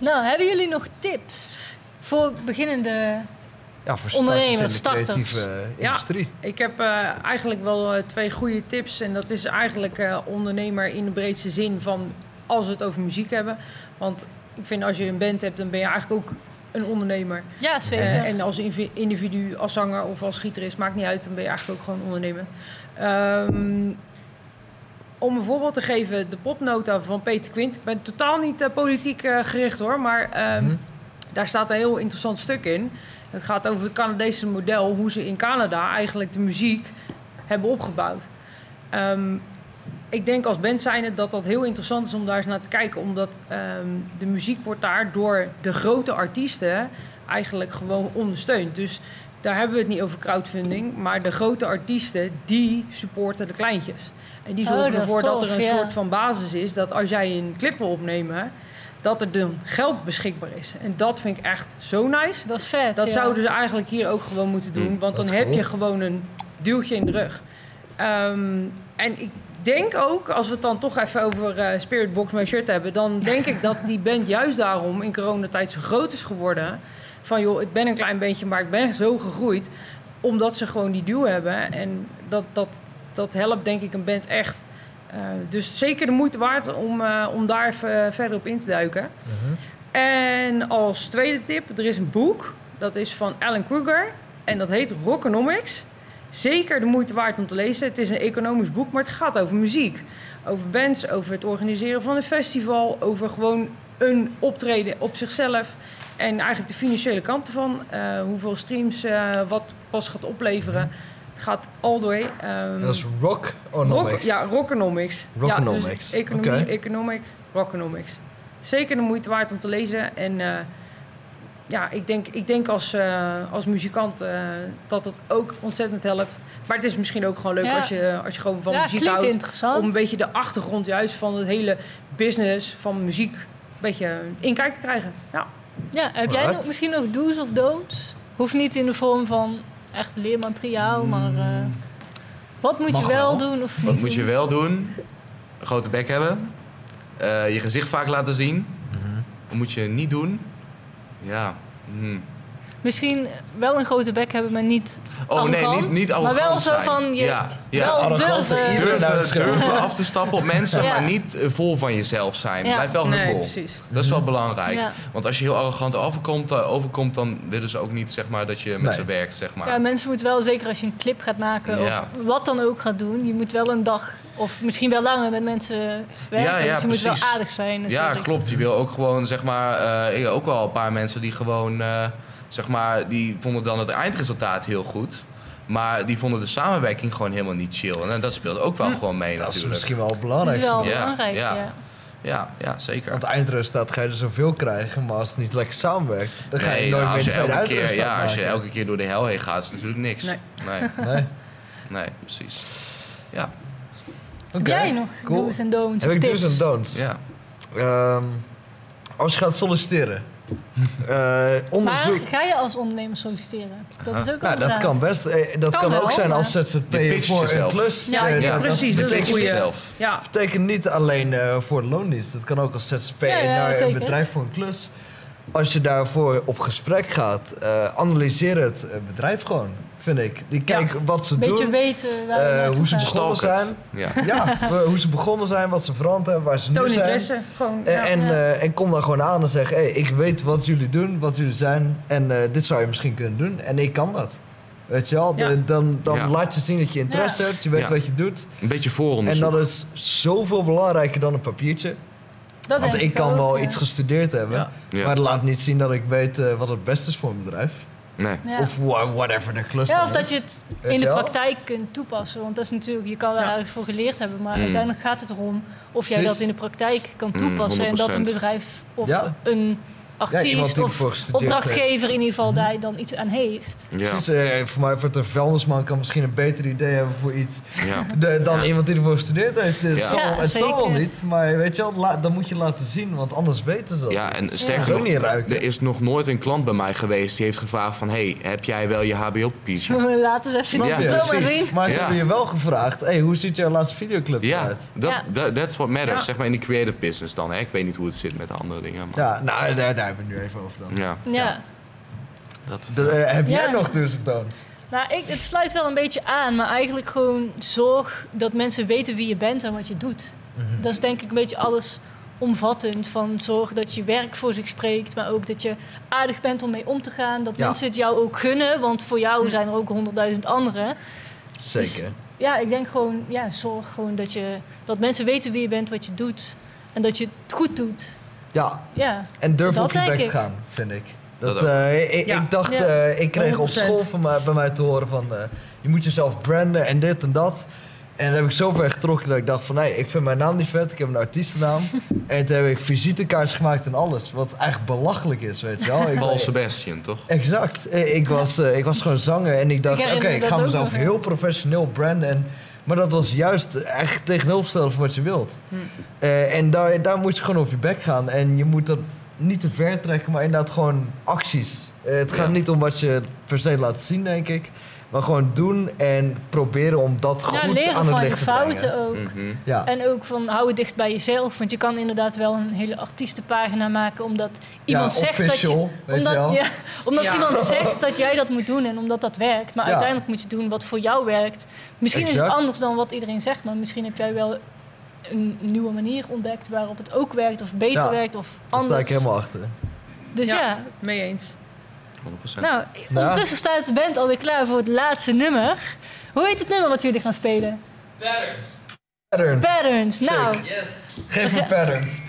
Yes. Nou, hebben jullie nog tips voor beginnende... Ja, voor Ondernemers, starters in de starters. creatieve eh, Ja. industrie. Ik heb eh, eigenlijk wel eh, twee goede tips. En dat is eigenlijk eh, ondernemer in de breedste zin van als we het over muziek hebben. Want ik vind als je een band hebt, dan ben je eigenlijk ook een ondernemer. Ja, zeker. En als individu, als zanger of als gitarist, maakt niet uit. Dan ben je eigenlijk ook gewoon ondernemer. Ehm, om een voorbeeld te geven, de popnota van Peter Quint. Ik ben totaal niet eh, politiek eh, gericht hoor, maar ehm, Mhm. daar staat een heel interessant stuk in. Het gaat over het Canadese model, hoe ze in Canada eigenlijk de muziek hebben opgebouwd. Ehm, ik denk als band zijnde dat dat heel interessant is om daar eens naar te kijken. Omdat ehm, de muziek wordt daar door de grote artiesten eigenlijk gewoon ondersteund. Dus daar hebben we het niet over crowdfunding. Maar de grote artiesten, die supporten de kleintjes. En die Oh, zorgen ervoor dat tof, er een ja. soort van basis is. Dat als jij een clip wil opnemen, dat er dan geld beschikbaar is. En dat vind ik echt zo nice. Dat is vet, Dat ja. zouden ze eigenlijk hier ook gewoon moeten doen. Mm, want dan heb cool. je gewoon een duwtje in de rug. Ehm, en ik denk ook, als we het dan toch even over eh, Spirit Box My Shirt hebben... dan denk ik dat die band juist daarom in coronatijd zo groot is geworden. Van joh, ik ben een klein beetje, maar ik ben zo gegroeid. Omdat ze gewoon die duw hebben. En dat, dat, dat helpt denk ik een band echt. Eh, dus zeker de moeite waard om, eh, om daar even verder op in te duiken. En als tweede tip, er is een boek. Dat is van Alan Kruger. En dat heet Rockonomics. Zeker de moeite waard om te lezen. Het is een economisch boek, maar het gaat over muziek. Over bands, over het organiseren van een festival. Over gewoon een optreden op zichzelf. En eigenlijk de financiële kant ervan. Eh, hoeveel streams, eh, wat pas gaat opleveren. Het gaat all the way. Ehm, Dat is rock Rock, ja, Rockonomics. Rockonomics, Ja, dus economie, economic, Rockonomics. Zeker de moeite waard om te lezen. En eh, ja, ik denk, ik denk als, eh, als muzikant eh, dat het ook ontzettend helpt. Maar het is misschien ook gewoon leuk Ja. als, je, als je gewoon van ja, muziek klinkt houdt. interessant. Om een beetje de achtergrond juist van het hele business van muziek een beetje inkijk te krijgen. Ja. Ja, heb jij nog, misschien nog do's of don'ts? Hoeft niet in de vorm van echt leermateriaal, maar eh, wat moet Mag je wel, wel. doen of Wat niet moet je wel doen? Een grote bek hebben. Eh, je gezicht vaak laten zien. Wat moet je niet doen? Ja. hm. Misschien wel een grote bek hebben, maar niet Oh nee, arrogant, niet, niet maar wel zo zijn. van je ja, ja. wel Arrogant durven. Durven, af te stappen op mensen, Ja. maar niet eh, vol van jezelf zijn. Ja. Blijf wel Nee, humble. precies. Dat is wel belangrijk. Ja. Want als je heel arrogant overkomt, eh, overkomt, dan willen ze ook niet zeg maar, dat je met Nee. ze werkt. Zeg maar. Ja, mensen moeten wel, zeker als je een clip gaat maken Ja. of wat dan ook gaat doen, je moet wel een dag of misschien wel langer met mensen werken. Ja, ja, dus je moet wel aardig zijn. Ja, Natuurlijk. klopt. Je wil ook gewoon, zeg maar, eh, ik- ook wel een paar mensen die gewoon, eh, zeg maar, die vonden dan het eindresultaat heel goed. Maar die vonden de samenwerking gewoon helemaal niet chill. En dat speelt ook wel gewoon mee Dat is natuurlijk. misschien wel Dat is belangrijkste. wel Ja, belangrijk. ja. Ja. Ja, ja, zeker. Want het eindresultaat ga je er zoveel krijgen, maar als het niet lekker samenwerkt, dan ga je Nee, nooit nou, meer een tweede elke keer, ja, als je elke keer door de hel heen gaat, is het natuurlijk niks. Nee. Nee, Nee? nee, precies. Ja. Heb jij nog cool. do's en don'ts Heb ik tips? do's en don'ts? ja. Ehm, als je gaat solliciteren. Eh, Maar onderzoek. ga je als ondernemer solliciteren? Dat is ook Nou, een dat vraag. kan best. Eh, Dat Kan kan, wel, ook zijn maar- als ZZP'er pitcht voor een klus. Ja, Eh, ja, precies, dat betekent jezelf. Ja, betekent niet alleen eh, voor de loondienst. Het kan ook als ZZP'er Ja, ja, naar zeker. een bedrijf voor een klus. Als je daarvoor op gesprek gaat, eh, analyseer het bedrijf gewoon, vind ik. Die kijk wat ze Een beetje doen, weten waar eh, hoe ze begonnen zijn. het. Ja. Ja, hoe ze begonnen zijn, wat ze veranderd hebben, waar ze nu zijn. interesse. Gewoon, En, ja. en, Ja. eh, en kom dan gewoon aan en zeg: hey, ik weet wat jullie doen, wat jullie zijn. En eh, dit zou je misschien kunnen doen. En ik kan dat. Weet je wel? De- dan dan Ja. laat je zien dat je interesse hebt, je weet Ja. wat je doet. Een beetje En vooronderzoek. dat is zoveel belangrijker dan een papiertje. Dat Want ik kan ook, wel ja. iets gestudeerd hebben, Ja. Ja. maar dat laat niet zien dat ik weet wat het beste is voor een bedrijf. Nee. Ja. Of wha- whatever de klus Ja, of dat is. je het in je de praktijk kunt toepassen. Want dat is natuurlijk, je kan wel Ja. ergens voor geleerd hebben, maar Mm. uiteindelijk gaat het erom of jij Precies. dat in de praktijk kan Mm, toepassen. en dat een 100%. bedrijf of Ja. een artiest die of opdrachtgever in ieder geval daar dan iets aan heeft. Ja, eh, voor mij wordt een vuilnisman kan misschien een beter idee hebben voor iets ja. de- dan Ja. iemand die ervoor gestudeerd heeft. Het, zal, Ja, het zal wel niet, maar weet je wel, la- dan moet je laten zien, want anders weten ze ja, en sterker nog, niet ruiken. er is nog nooit een klant bij mij geweest die heeft gevraagd van... hey, heb jij wel je HBO-papiertje? Laten ze even Ja, diploma zien. Maar ze Ja. hebben je wel gevraagd, hey, hoe ziet jouw laatste videoclip Ja, eruit? dat, Ja. that's what matters, Ja. zeg maar in de creative business dan. Hè? Ik weet niet hoe het zit met de andere dingen, maar Ja, nou, daar, daar hebben we het nu even over dan. ja, Ja. dat... De- eh, heb jij nog do's of don'ts? Nou, ik, het sluit wel een beetje aan, maar eigenlijk gewoon zorg dat mensen weten wie je bent en wat je doet. Mhm. Dat is denk ik een beetje alles omvattend. Van zorg dat je werk voor zich spreekt, maar ook dat je aardig bent om mee om te gaan. Dat Ja. mensen het jou ook gunnen, want voor jou zijn er ook honderdduizend anderen. Zeker. Ja, ik denk gewoon, ja, zorg gewoon dat, je, dat mensen weten wie je bent, wat je doet. En dat je het goed doet. Ja, Ja, en durf op je bek te gaan, vind ik. Dat, eh, ik, Ja. ik dacht, Ja. eh, ik kreeg op 100%. school van mij, bij mij te horen van... eh, je moet jezelf branden en dit en dat. En dat heb ik zo ver getrokken dat ik dacht van... nee, ik vind mijn naam niet vet, ik heb een artiestennaam. en toen heb ik visitekaarts gemaakt en alles. Wat eigenlijk belachelijk is, weet je wel. Ik, Paul Sebastian, toch? Exact. Eh, Ik was, eh, ik was gewoon zanger en ik dacht, oké, ik ga mezelf heel professioneel branden. En, maar dat was juist eigenlijk tegenovergestelde van wat je wilt. Hm. Eh, en daar, daar moet je gewoon op je bek gaan. En je moet dat niet te ver trekken, maar inderdaad gewoon acties. Eh, het gaat Ja. niet om wat je per se laat zien, denk ik. Maar gewoon doen en proberen om dat goed aan het van je licht te brengen. fouten ook. Mhm. Ja. En ook van hou het dicht bij jezelf. Want je kan inderdaad wel een hele artiestenpagina maken. Omdat iemand ja, zegt dat je. official, weet je Omdat, wel. ja, omdat Ja. iemand zegt dat jij dat moet doen en omdat dat werkt. Maar Ja. uiteindelijk moet je doen wat voor jou werkt. Misschien is het anders dan wat iedereen zegt. Maar misschien heb jij wel een nieuwe manier ontdekt waarop het ook werkt. Of beter Ja. werkt of Daar anders. sta ik helemaal achter. Dus ja. Ja. Mee eens. 100%. Nou, ondertussen staat de band alweer klaar voor het laatste nummer. Hoe heet het nummer wat jullie gaan spelen? Patterns. Patterns. Sick. Nou, Geef me patterns.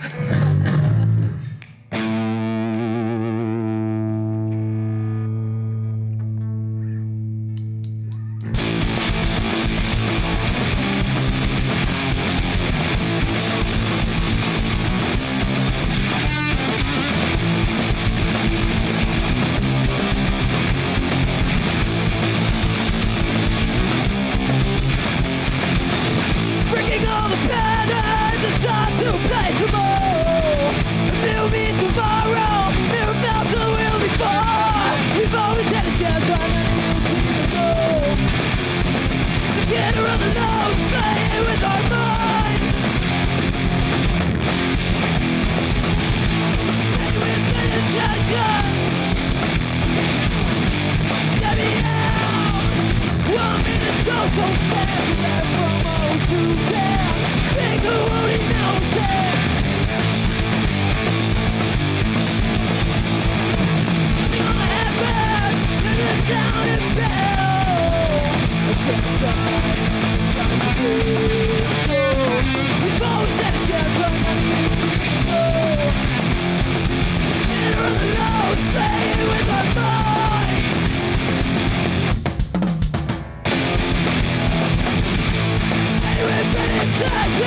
Where's that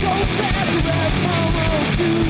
code? The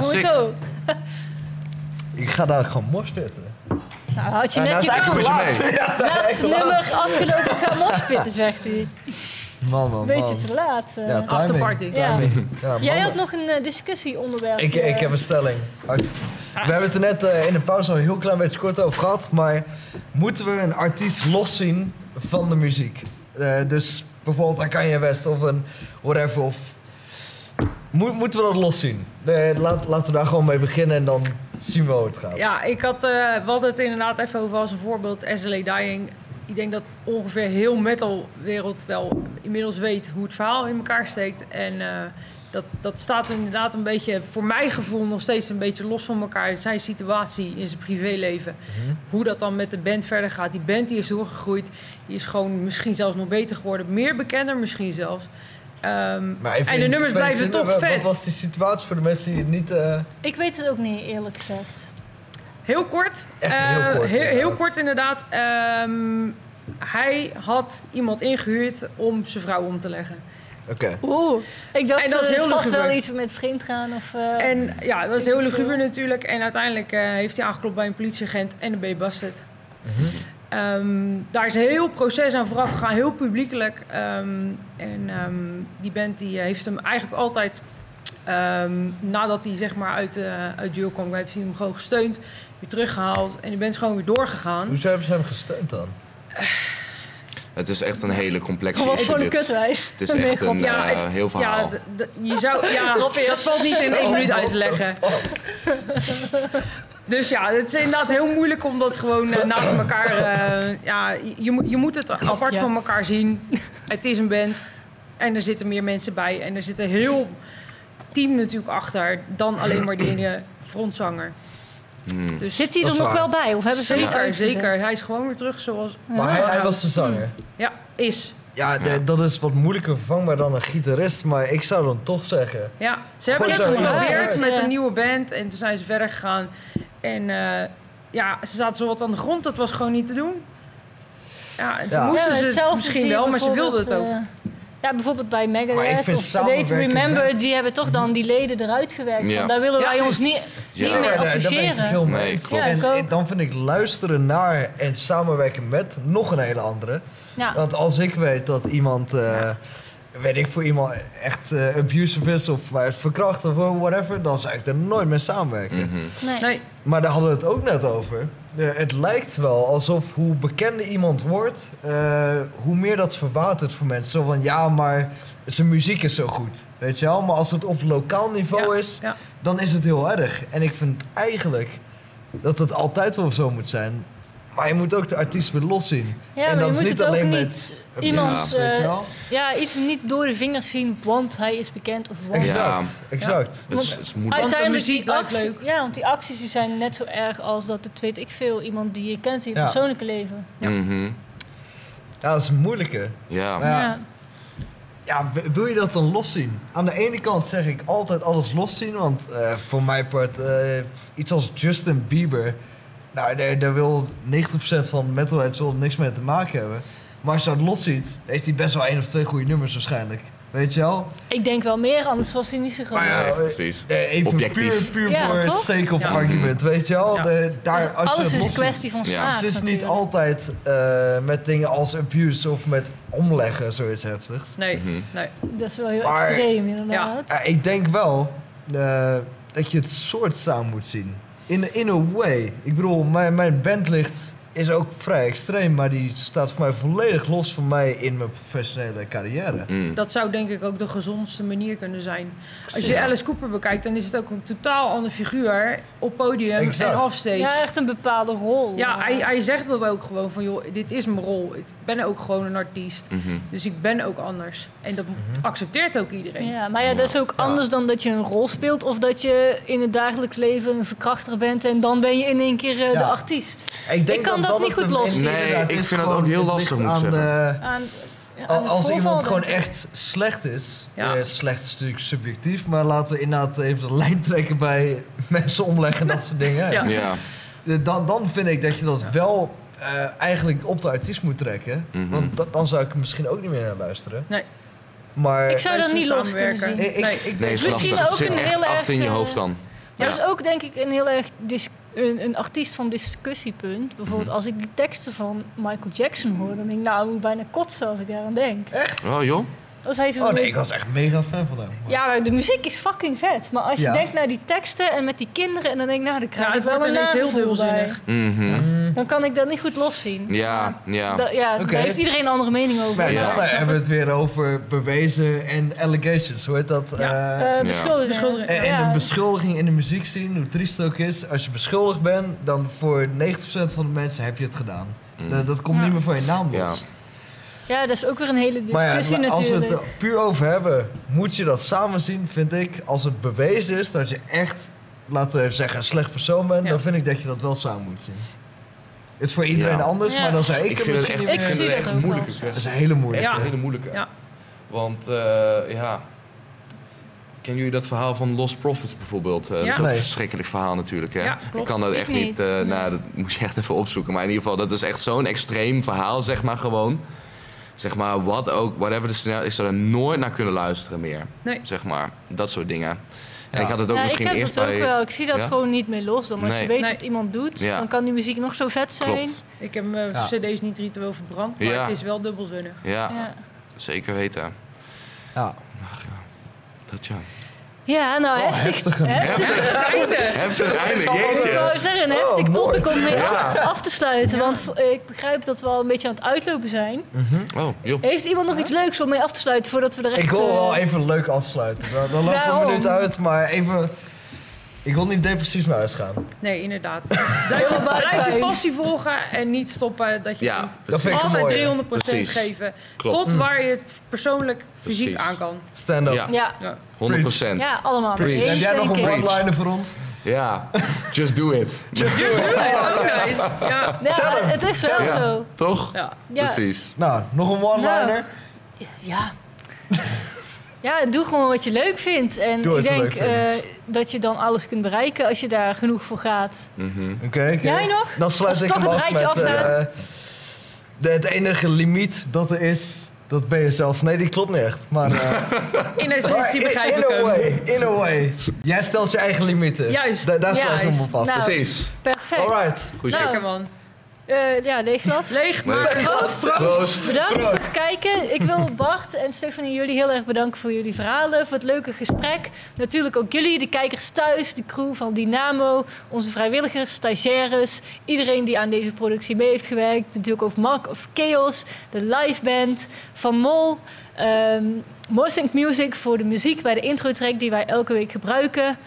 Ja, ik ook. Ik ga daar gewoon morspitten. Nou, had je net je kans. Laatste nummer afgelopen gaan morspitten, zegt hij. Man, man, Beetje man. te laat. eh. Ja. Afterparty. Ja. Timing. Ja, Jij had nog een eh, discussieonderwerp. Ik, eh. ik heb een stelling. Art- We hebben het er net eh, in de pauze al een heel klein beetje kort over gehad. Maar moeten we een artiest loszien van de muziek? Eh, dus bijvoorbeeld een Kanye West of een whatever. Of... Moet, moeten we dat loszien? Eh, laat, laten we daar gewoon mee beginnen en dan zien we hoe het gaat. Ja, ik had, we hadden het inderdaad even over als een voorbeeld SLA Dying. Ik denk dat ongeveer heel metalwereld wel inmiddels weet hoe het verhaal in elkaar steekt. En eh, dat, dat staat inderdaad een beetje, voor mijn gevoel, nog steeds een beetje los van elkaar. Zijn situatie in zijn privéleven. Hoe dat dan met de band verder gaat. Die band die is doorgegroeid. Die is gewoon misschien zelfs nog beter geworden. Meer bekender misschien zelfs. Ehm, Maar even en de nummers blijven zinnen, toch wat- vet. Wat was die situatie voor de mensen die het niet... eh, Ik weet het ook niet, eerlijk gezegd. Heel kort. Echt heel Eh, kort, heel, heel inderdaad. kort inderdaad. Ehm, hij had iemand ingehuurd om zijn vrouw om te leggen. Oké. Oeh, ik dacht En dat is eh, heel vast luguber. wel iets met vreemd gaan of... eh, En ja, dat is heel luguber natuurlijk. En uiteindelijk eh, heeft hij aangeklopt bij een politieagent en dan ben je busted. Ehm, daar is een heel proces aan vooraf gegaan, heel publiekelijk. Ehm, en ehm, die band die heeft hem eigenlijk altijd, ehm, nadat hij zeg maar uit, eh uit jail kwam, heeft hij hem gewoon gesteund, weer teruggehaald. En die band is gewoon weer doorgegaan. Hoezo hebben ze hem gesteund dan? Het is echt een hele complexe Gewoon issue. gewoon een dit. kutwijf. Het is echt een Ja, eh, heel verhaal. Ja, je zou, ja dat valt niet in één minuut uit te leggen. Dus ja, het is inderdaad heel moeilijk om dat gewoon eh, naast elkaar... eh, ja, je, je moet- je moet het apart Ja. van elkaar zien. Het is een band en er zitten meer mensen bij. En er zit een heel team natuurlijk achter dan alleen maar die ene frontzanger. Hmm. Dus Zit hij er nog waar. wel bij? Of hebben ze hem zeker, zeker. Hij is gewoon weer terug zoals... Maar hij, hij was de zanger. Ja, is. Ja, de- dat is wat moeilijker vervangbaar dan een gitarist. Maar ik zou dan toch zeggen... Ja, ze hebben het geprobeerd met een nieuwe band en toen zijn ze verder gegaan. En eh, ja, ze zaten zo wat aan de grond, dat was gewoon niet te doen. Ja, en toen Ja. moesten Ja, ze het misschien wel, maar ze wilden het ook. eh, ja, bijvoorbeeld bij Maar ik Megadeth vind of A Day to samenwerken Remember, met- die hebben toch dan die leden eruit gewerkt. Ja. Van, daar willen Ja, wij ons niet, Ja. niet mee associëren. heel mee Nee, en, en dan vind ik luisteren naar en samenwerken met nog een hele andere. Ja. Want als ik weet dat iemand, eh, weet ik voor iemand echt eh, abusive is of is verkracht of whatever, dan zou ik er nooit mee samenwerken. Mhm. Nee. Nee, Maar daar hadden we het ook net over. Het lijkt wel alsof hoe bekender iemand wordt, eh, hoe meer dat verwatert voor mensen. Zo van ja, maar zijn muziek is zo goed. Weet je wel? Maar als het op lokaal niveau Ja, is, ja. dan is het heel erg. En ik vind eigenlijk dat het altijd wel zo moet zijn. Maar je moet ook de artiest weer los zien. Ja, en dat is niet alleen niet met iemand, Ja, eh, ja, iets niet door de vingers zien, want hij is bekend of want... Exact, exact. Het is, het is moeilijk. Uiteindelijk muziek die blijft actie- leuk. Ja, want die acties die zijn net zo erg als dat het, weet ik veel, iemand die je kent in je Ja. persoonlijke leven. Ja. Mhm. Ja, dat is moeilijker. Ja. Maar ja, Ja. Ja, wil je dat dan loszien? Aan de ene kant zeg ik altijd alles loszien, want eh, voor mijn part, eh, iets als Justin Bieber, nou, daar, daar wil 90% van metalheads wel niks mee te maken hebben. Maar als je dat losziet, heeft hij best wel één of twee goede nummers waarschijnlijk. Weet je wel? Ik denk wel meer, anders was hij niet zo groot. Maar ja, eh, precies. eh, even Objectief. puur, puur Ja, voor toch? sake of Ja. argument, weet je wel? Ja. De, daar, Dus als je alles het is een kwestie van Ja. smaak. Het is niet altijd eh, met dingen als abuse of met omleggen zoiets heftigs. nee, Mhm. nee. Dat is wel heel Maar- extreem, inderdaad. Ja, ik denk wel dat je het soort samen moet zien. In, in a way. Ik bedoel, mijn, mijn bandlicht is ook vrij extreem, maar die staat voor mij volledig los van mij in mijn professionele carrière. Mm. Dat zou denk ik ook de gezondste manier kunnen zijn. Als je Alice Cooper bekijkt, dan is het ook een totaal ander figuur op podium Exact. en offstage. Ja, echt een bepaalde rol. Ja, hij, hij zegt dat ook gewoon van, joh, dit is mijn rol. Ik ben ook gewoon een artiest. Mhm. Dus ik ben ook anders. En dat accepteert ook iedereen. Ja, maar ja, dat is ook anders dan dat je een rol speelt of dat je in het dagelijks leven een verkrachter bent en dan ben je in één keer eh, Ja. de artiest. Ik, denk Ik kan dat niet goed in- Nee, inderdaad ik vind dat ook heel lastig, moet zeggen. de- Aan, ja, Al- Als iemand gewoon echt slecht is, Ja. eh, slecht is natuurlijk subjectief, maar laten we inderdaad even de lijn trekken bij mensen omleggen en dat soort dingen. Ja. Ja. Dan, dan vind ik dat je dat wel eh, eigenlijk op de artiest moet trekken. Mhm. Want da- dan zou ik er misschien ook niet meer naar luisteren. Nee. Maar Ik zou dat niet los kunnen samenwerken. zien. ik, ik, Nee. ik Nee, weet- is Misschien lastig. ook zit een echt heel erg, achter in je eh, hoofd dan. Maar Ja. dat is ook denk ik een heel erg dis- een, een artiest van discussiepunt. Bijvoorbeeld Mhm. als ik de teksten van Michael Jackson hoor, dan denk ik, nou, ik moet bijna kotsen als ik daaraan denk. Oh joh? Hij zo Oh nee, ik was echt mega fan van hem. Ja, maar de muziek is fucking vet. Maar als je Ja. denkt naar die teksten en met die kinderen... en dan denk ik, nou, dan krijg Ja, ik het wel wordt ineens heel dubbelzinnig. Mhm. Mm. Dan kan ik dat niet goed loszien. Ja, ja. Da- ja, Oké. daar heeft iedereen een andere mening over. Maar Ja. dan eh, hebben we het weer over bewezen en allegations. Hoe heet dat? Ja, Eh, eh, beschuldigingen. Beschuldigingen. en, en Ja. de beschuldiging in de muziek zien, hoe triest het ook is. Als je beschuldigd bent, dan voor 90% van de mensen heb je het gedaan. Mm. Dat, dat komt Ja. niet meer van je naam los. Ja. Dat is ook weer een hele Maar discussie ja, als we natuurlijk. het er puur over hebben, moet je dat samen zien, vind ik. Als het bewezen is dat je echt, laten we zeggen, een slecht persoon bent, Ja. dan vind ik dat je dat wel samen moet zien. Het is voor iedereen Ja. anders, Ja. maar dan zou ik, Ik vind het echt, ik vind het dat echt een moeilijke wel. Dat is kwestie. een hele moeilijke. Echt Ja. een hele moeilijke. Ja. Want, eh, ja... Kennen jullie dat verhaal van Lost Profits bijvoorbeeld? Eh, Dat is een verschrikkelijk verhaal natuurlijk. Hè? Ja, ik kan dat echt niet... niet. eh, Nee. nou, dat moet je echt even opzoeken. Maar in ieder geval, dat is echt zo'n extreem verhaal, zeg maar gewoon. Zeg maar, wat ook, whatever de scenario... Ik zou er nooit naar kunnen luisteren meer. Nee. Zeg maar, dat soort dingen. En Ja. ik had het ook ja, misschien ik heb eerst dat ook wel. Ik zie dat Ja? gewoon niet meer los. Dan als Nee. je weet Nee. wat iemand doet, Ja. dan kan die muziek nog zo vet zijn. Klopt. Ik heb mijn Ja. cd's niet ritueel verbrand, maar Ja. het is wel dubbelzinnig. Ja, Ja. zeker weten. Ja. Dat ja. Ja, nou, Oh, heftig. heftige- heftig. Einde! Heftig einde, Ik jeetje. wou zeggen, een Oh, heftig mooi. topic om mee Ja. af, af te sluiten. Ja. Want ik begrijp dat we al een beetje aan het uitlopen zijn. Oh, joh. Heeft iemand nog iets leuks om mee af te sluiten voordat we er echt... Ik wil wel eh, even leuk afsluiten. Dan, dan lopen we Waarom? een minuut uit, maar even... Ik wil niet depressief naar huis gaan. Nee, inderdaad. Blijf, je buikpijn. passie volgen en niet stoppen dat je Ja, Dat vind altijd mooi. 300% Precies. geven. Klopt. Tot waar je het persoonlijk fysiek Precies. aan kan. Stand up. Ja, Ja, 100 procent. ja, allemaal. Preach. Eens, Heb jij nog een one-liner voor ons? Ja, just do it. Just do it. Oh, nice. Ja. Ja, het is wel Ja. zo. Toch? Ja. Precies. Nou, nog een one-liner? Ja. Ja, doe gewoon wat je leuk vindt. En Doe ik wat je denk leuk vindt. eh, dat je dan alles kunt bereiken als je daar genoeg voor gaat. Mhm. Oké, oké. Jij nog? Dan sluit Of ik toch hem het af rijtje met... afgaan? eh, de, het enige limiet dat er is, dat ben je zelf. Nee, die klopt niet echt. Maar, eh, In maar essentie in, begrijp in ik a hem. way, in a way. Jij stelt je eigen limieten. Juist, Da- daar sluit ik hem op af. Nou, Precies. Perfect. Alright. Goed Nou, Lekker man. Eh, ja, leeg glas. Leeg, maar Proost. Proost. Bedankt voor het kijken. Ik wil Bart en Stefanie jullie heel erg bedanken voor jullie verhalen, voor het leuke gesprek. Natuurlijk ook jullie, de kijkers thuis, de crew van Dynamo, onze vrijwilligers, stagiaires, iedereen die aan deze productie mee heeft gewerkt. Natuurlijk ook Mark of Chaos, de live band van Mol, ehm Mostink Music voor de muziek bij de intro track die wij elke week gebruiken.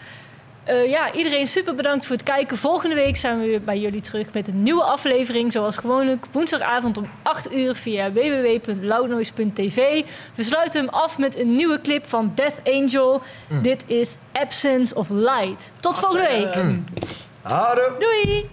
Eh, ja, iedereen super bedankt voor het kijken. Volgende week zijn we weer bij jullie terug met een nieuwe aflevering. Zoals gewoonlijk woensdagavond om 8 uur via www.loudnoise.tv. We sluiten hem af met een nieuwe clip van Death Angel. Dit is Absence of Light. Tot volgende week. Houdoe. Doei!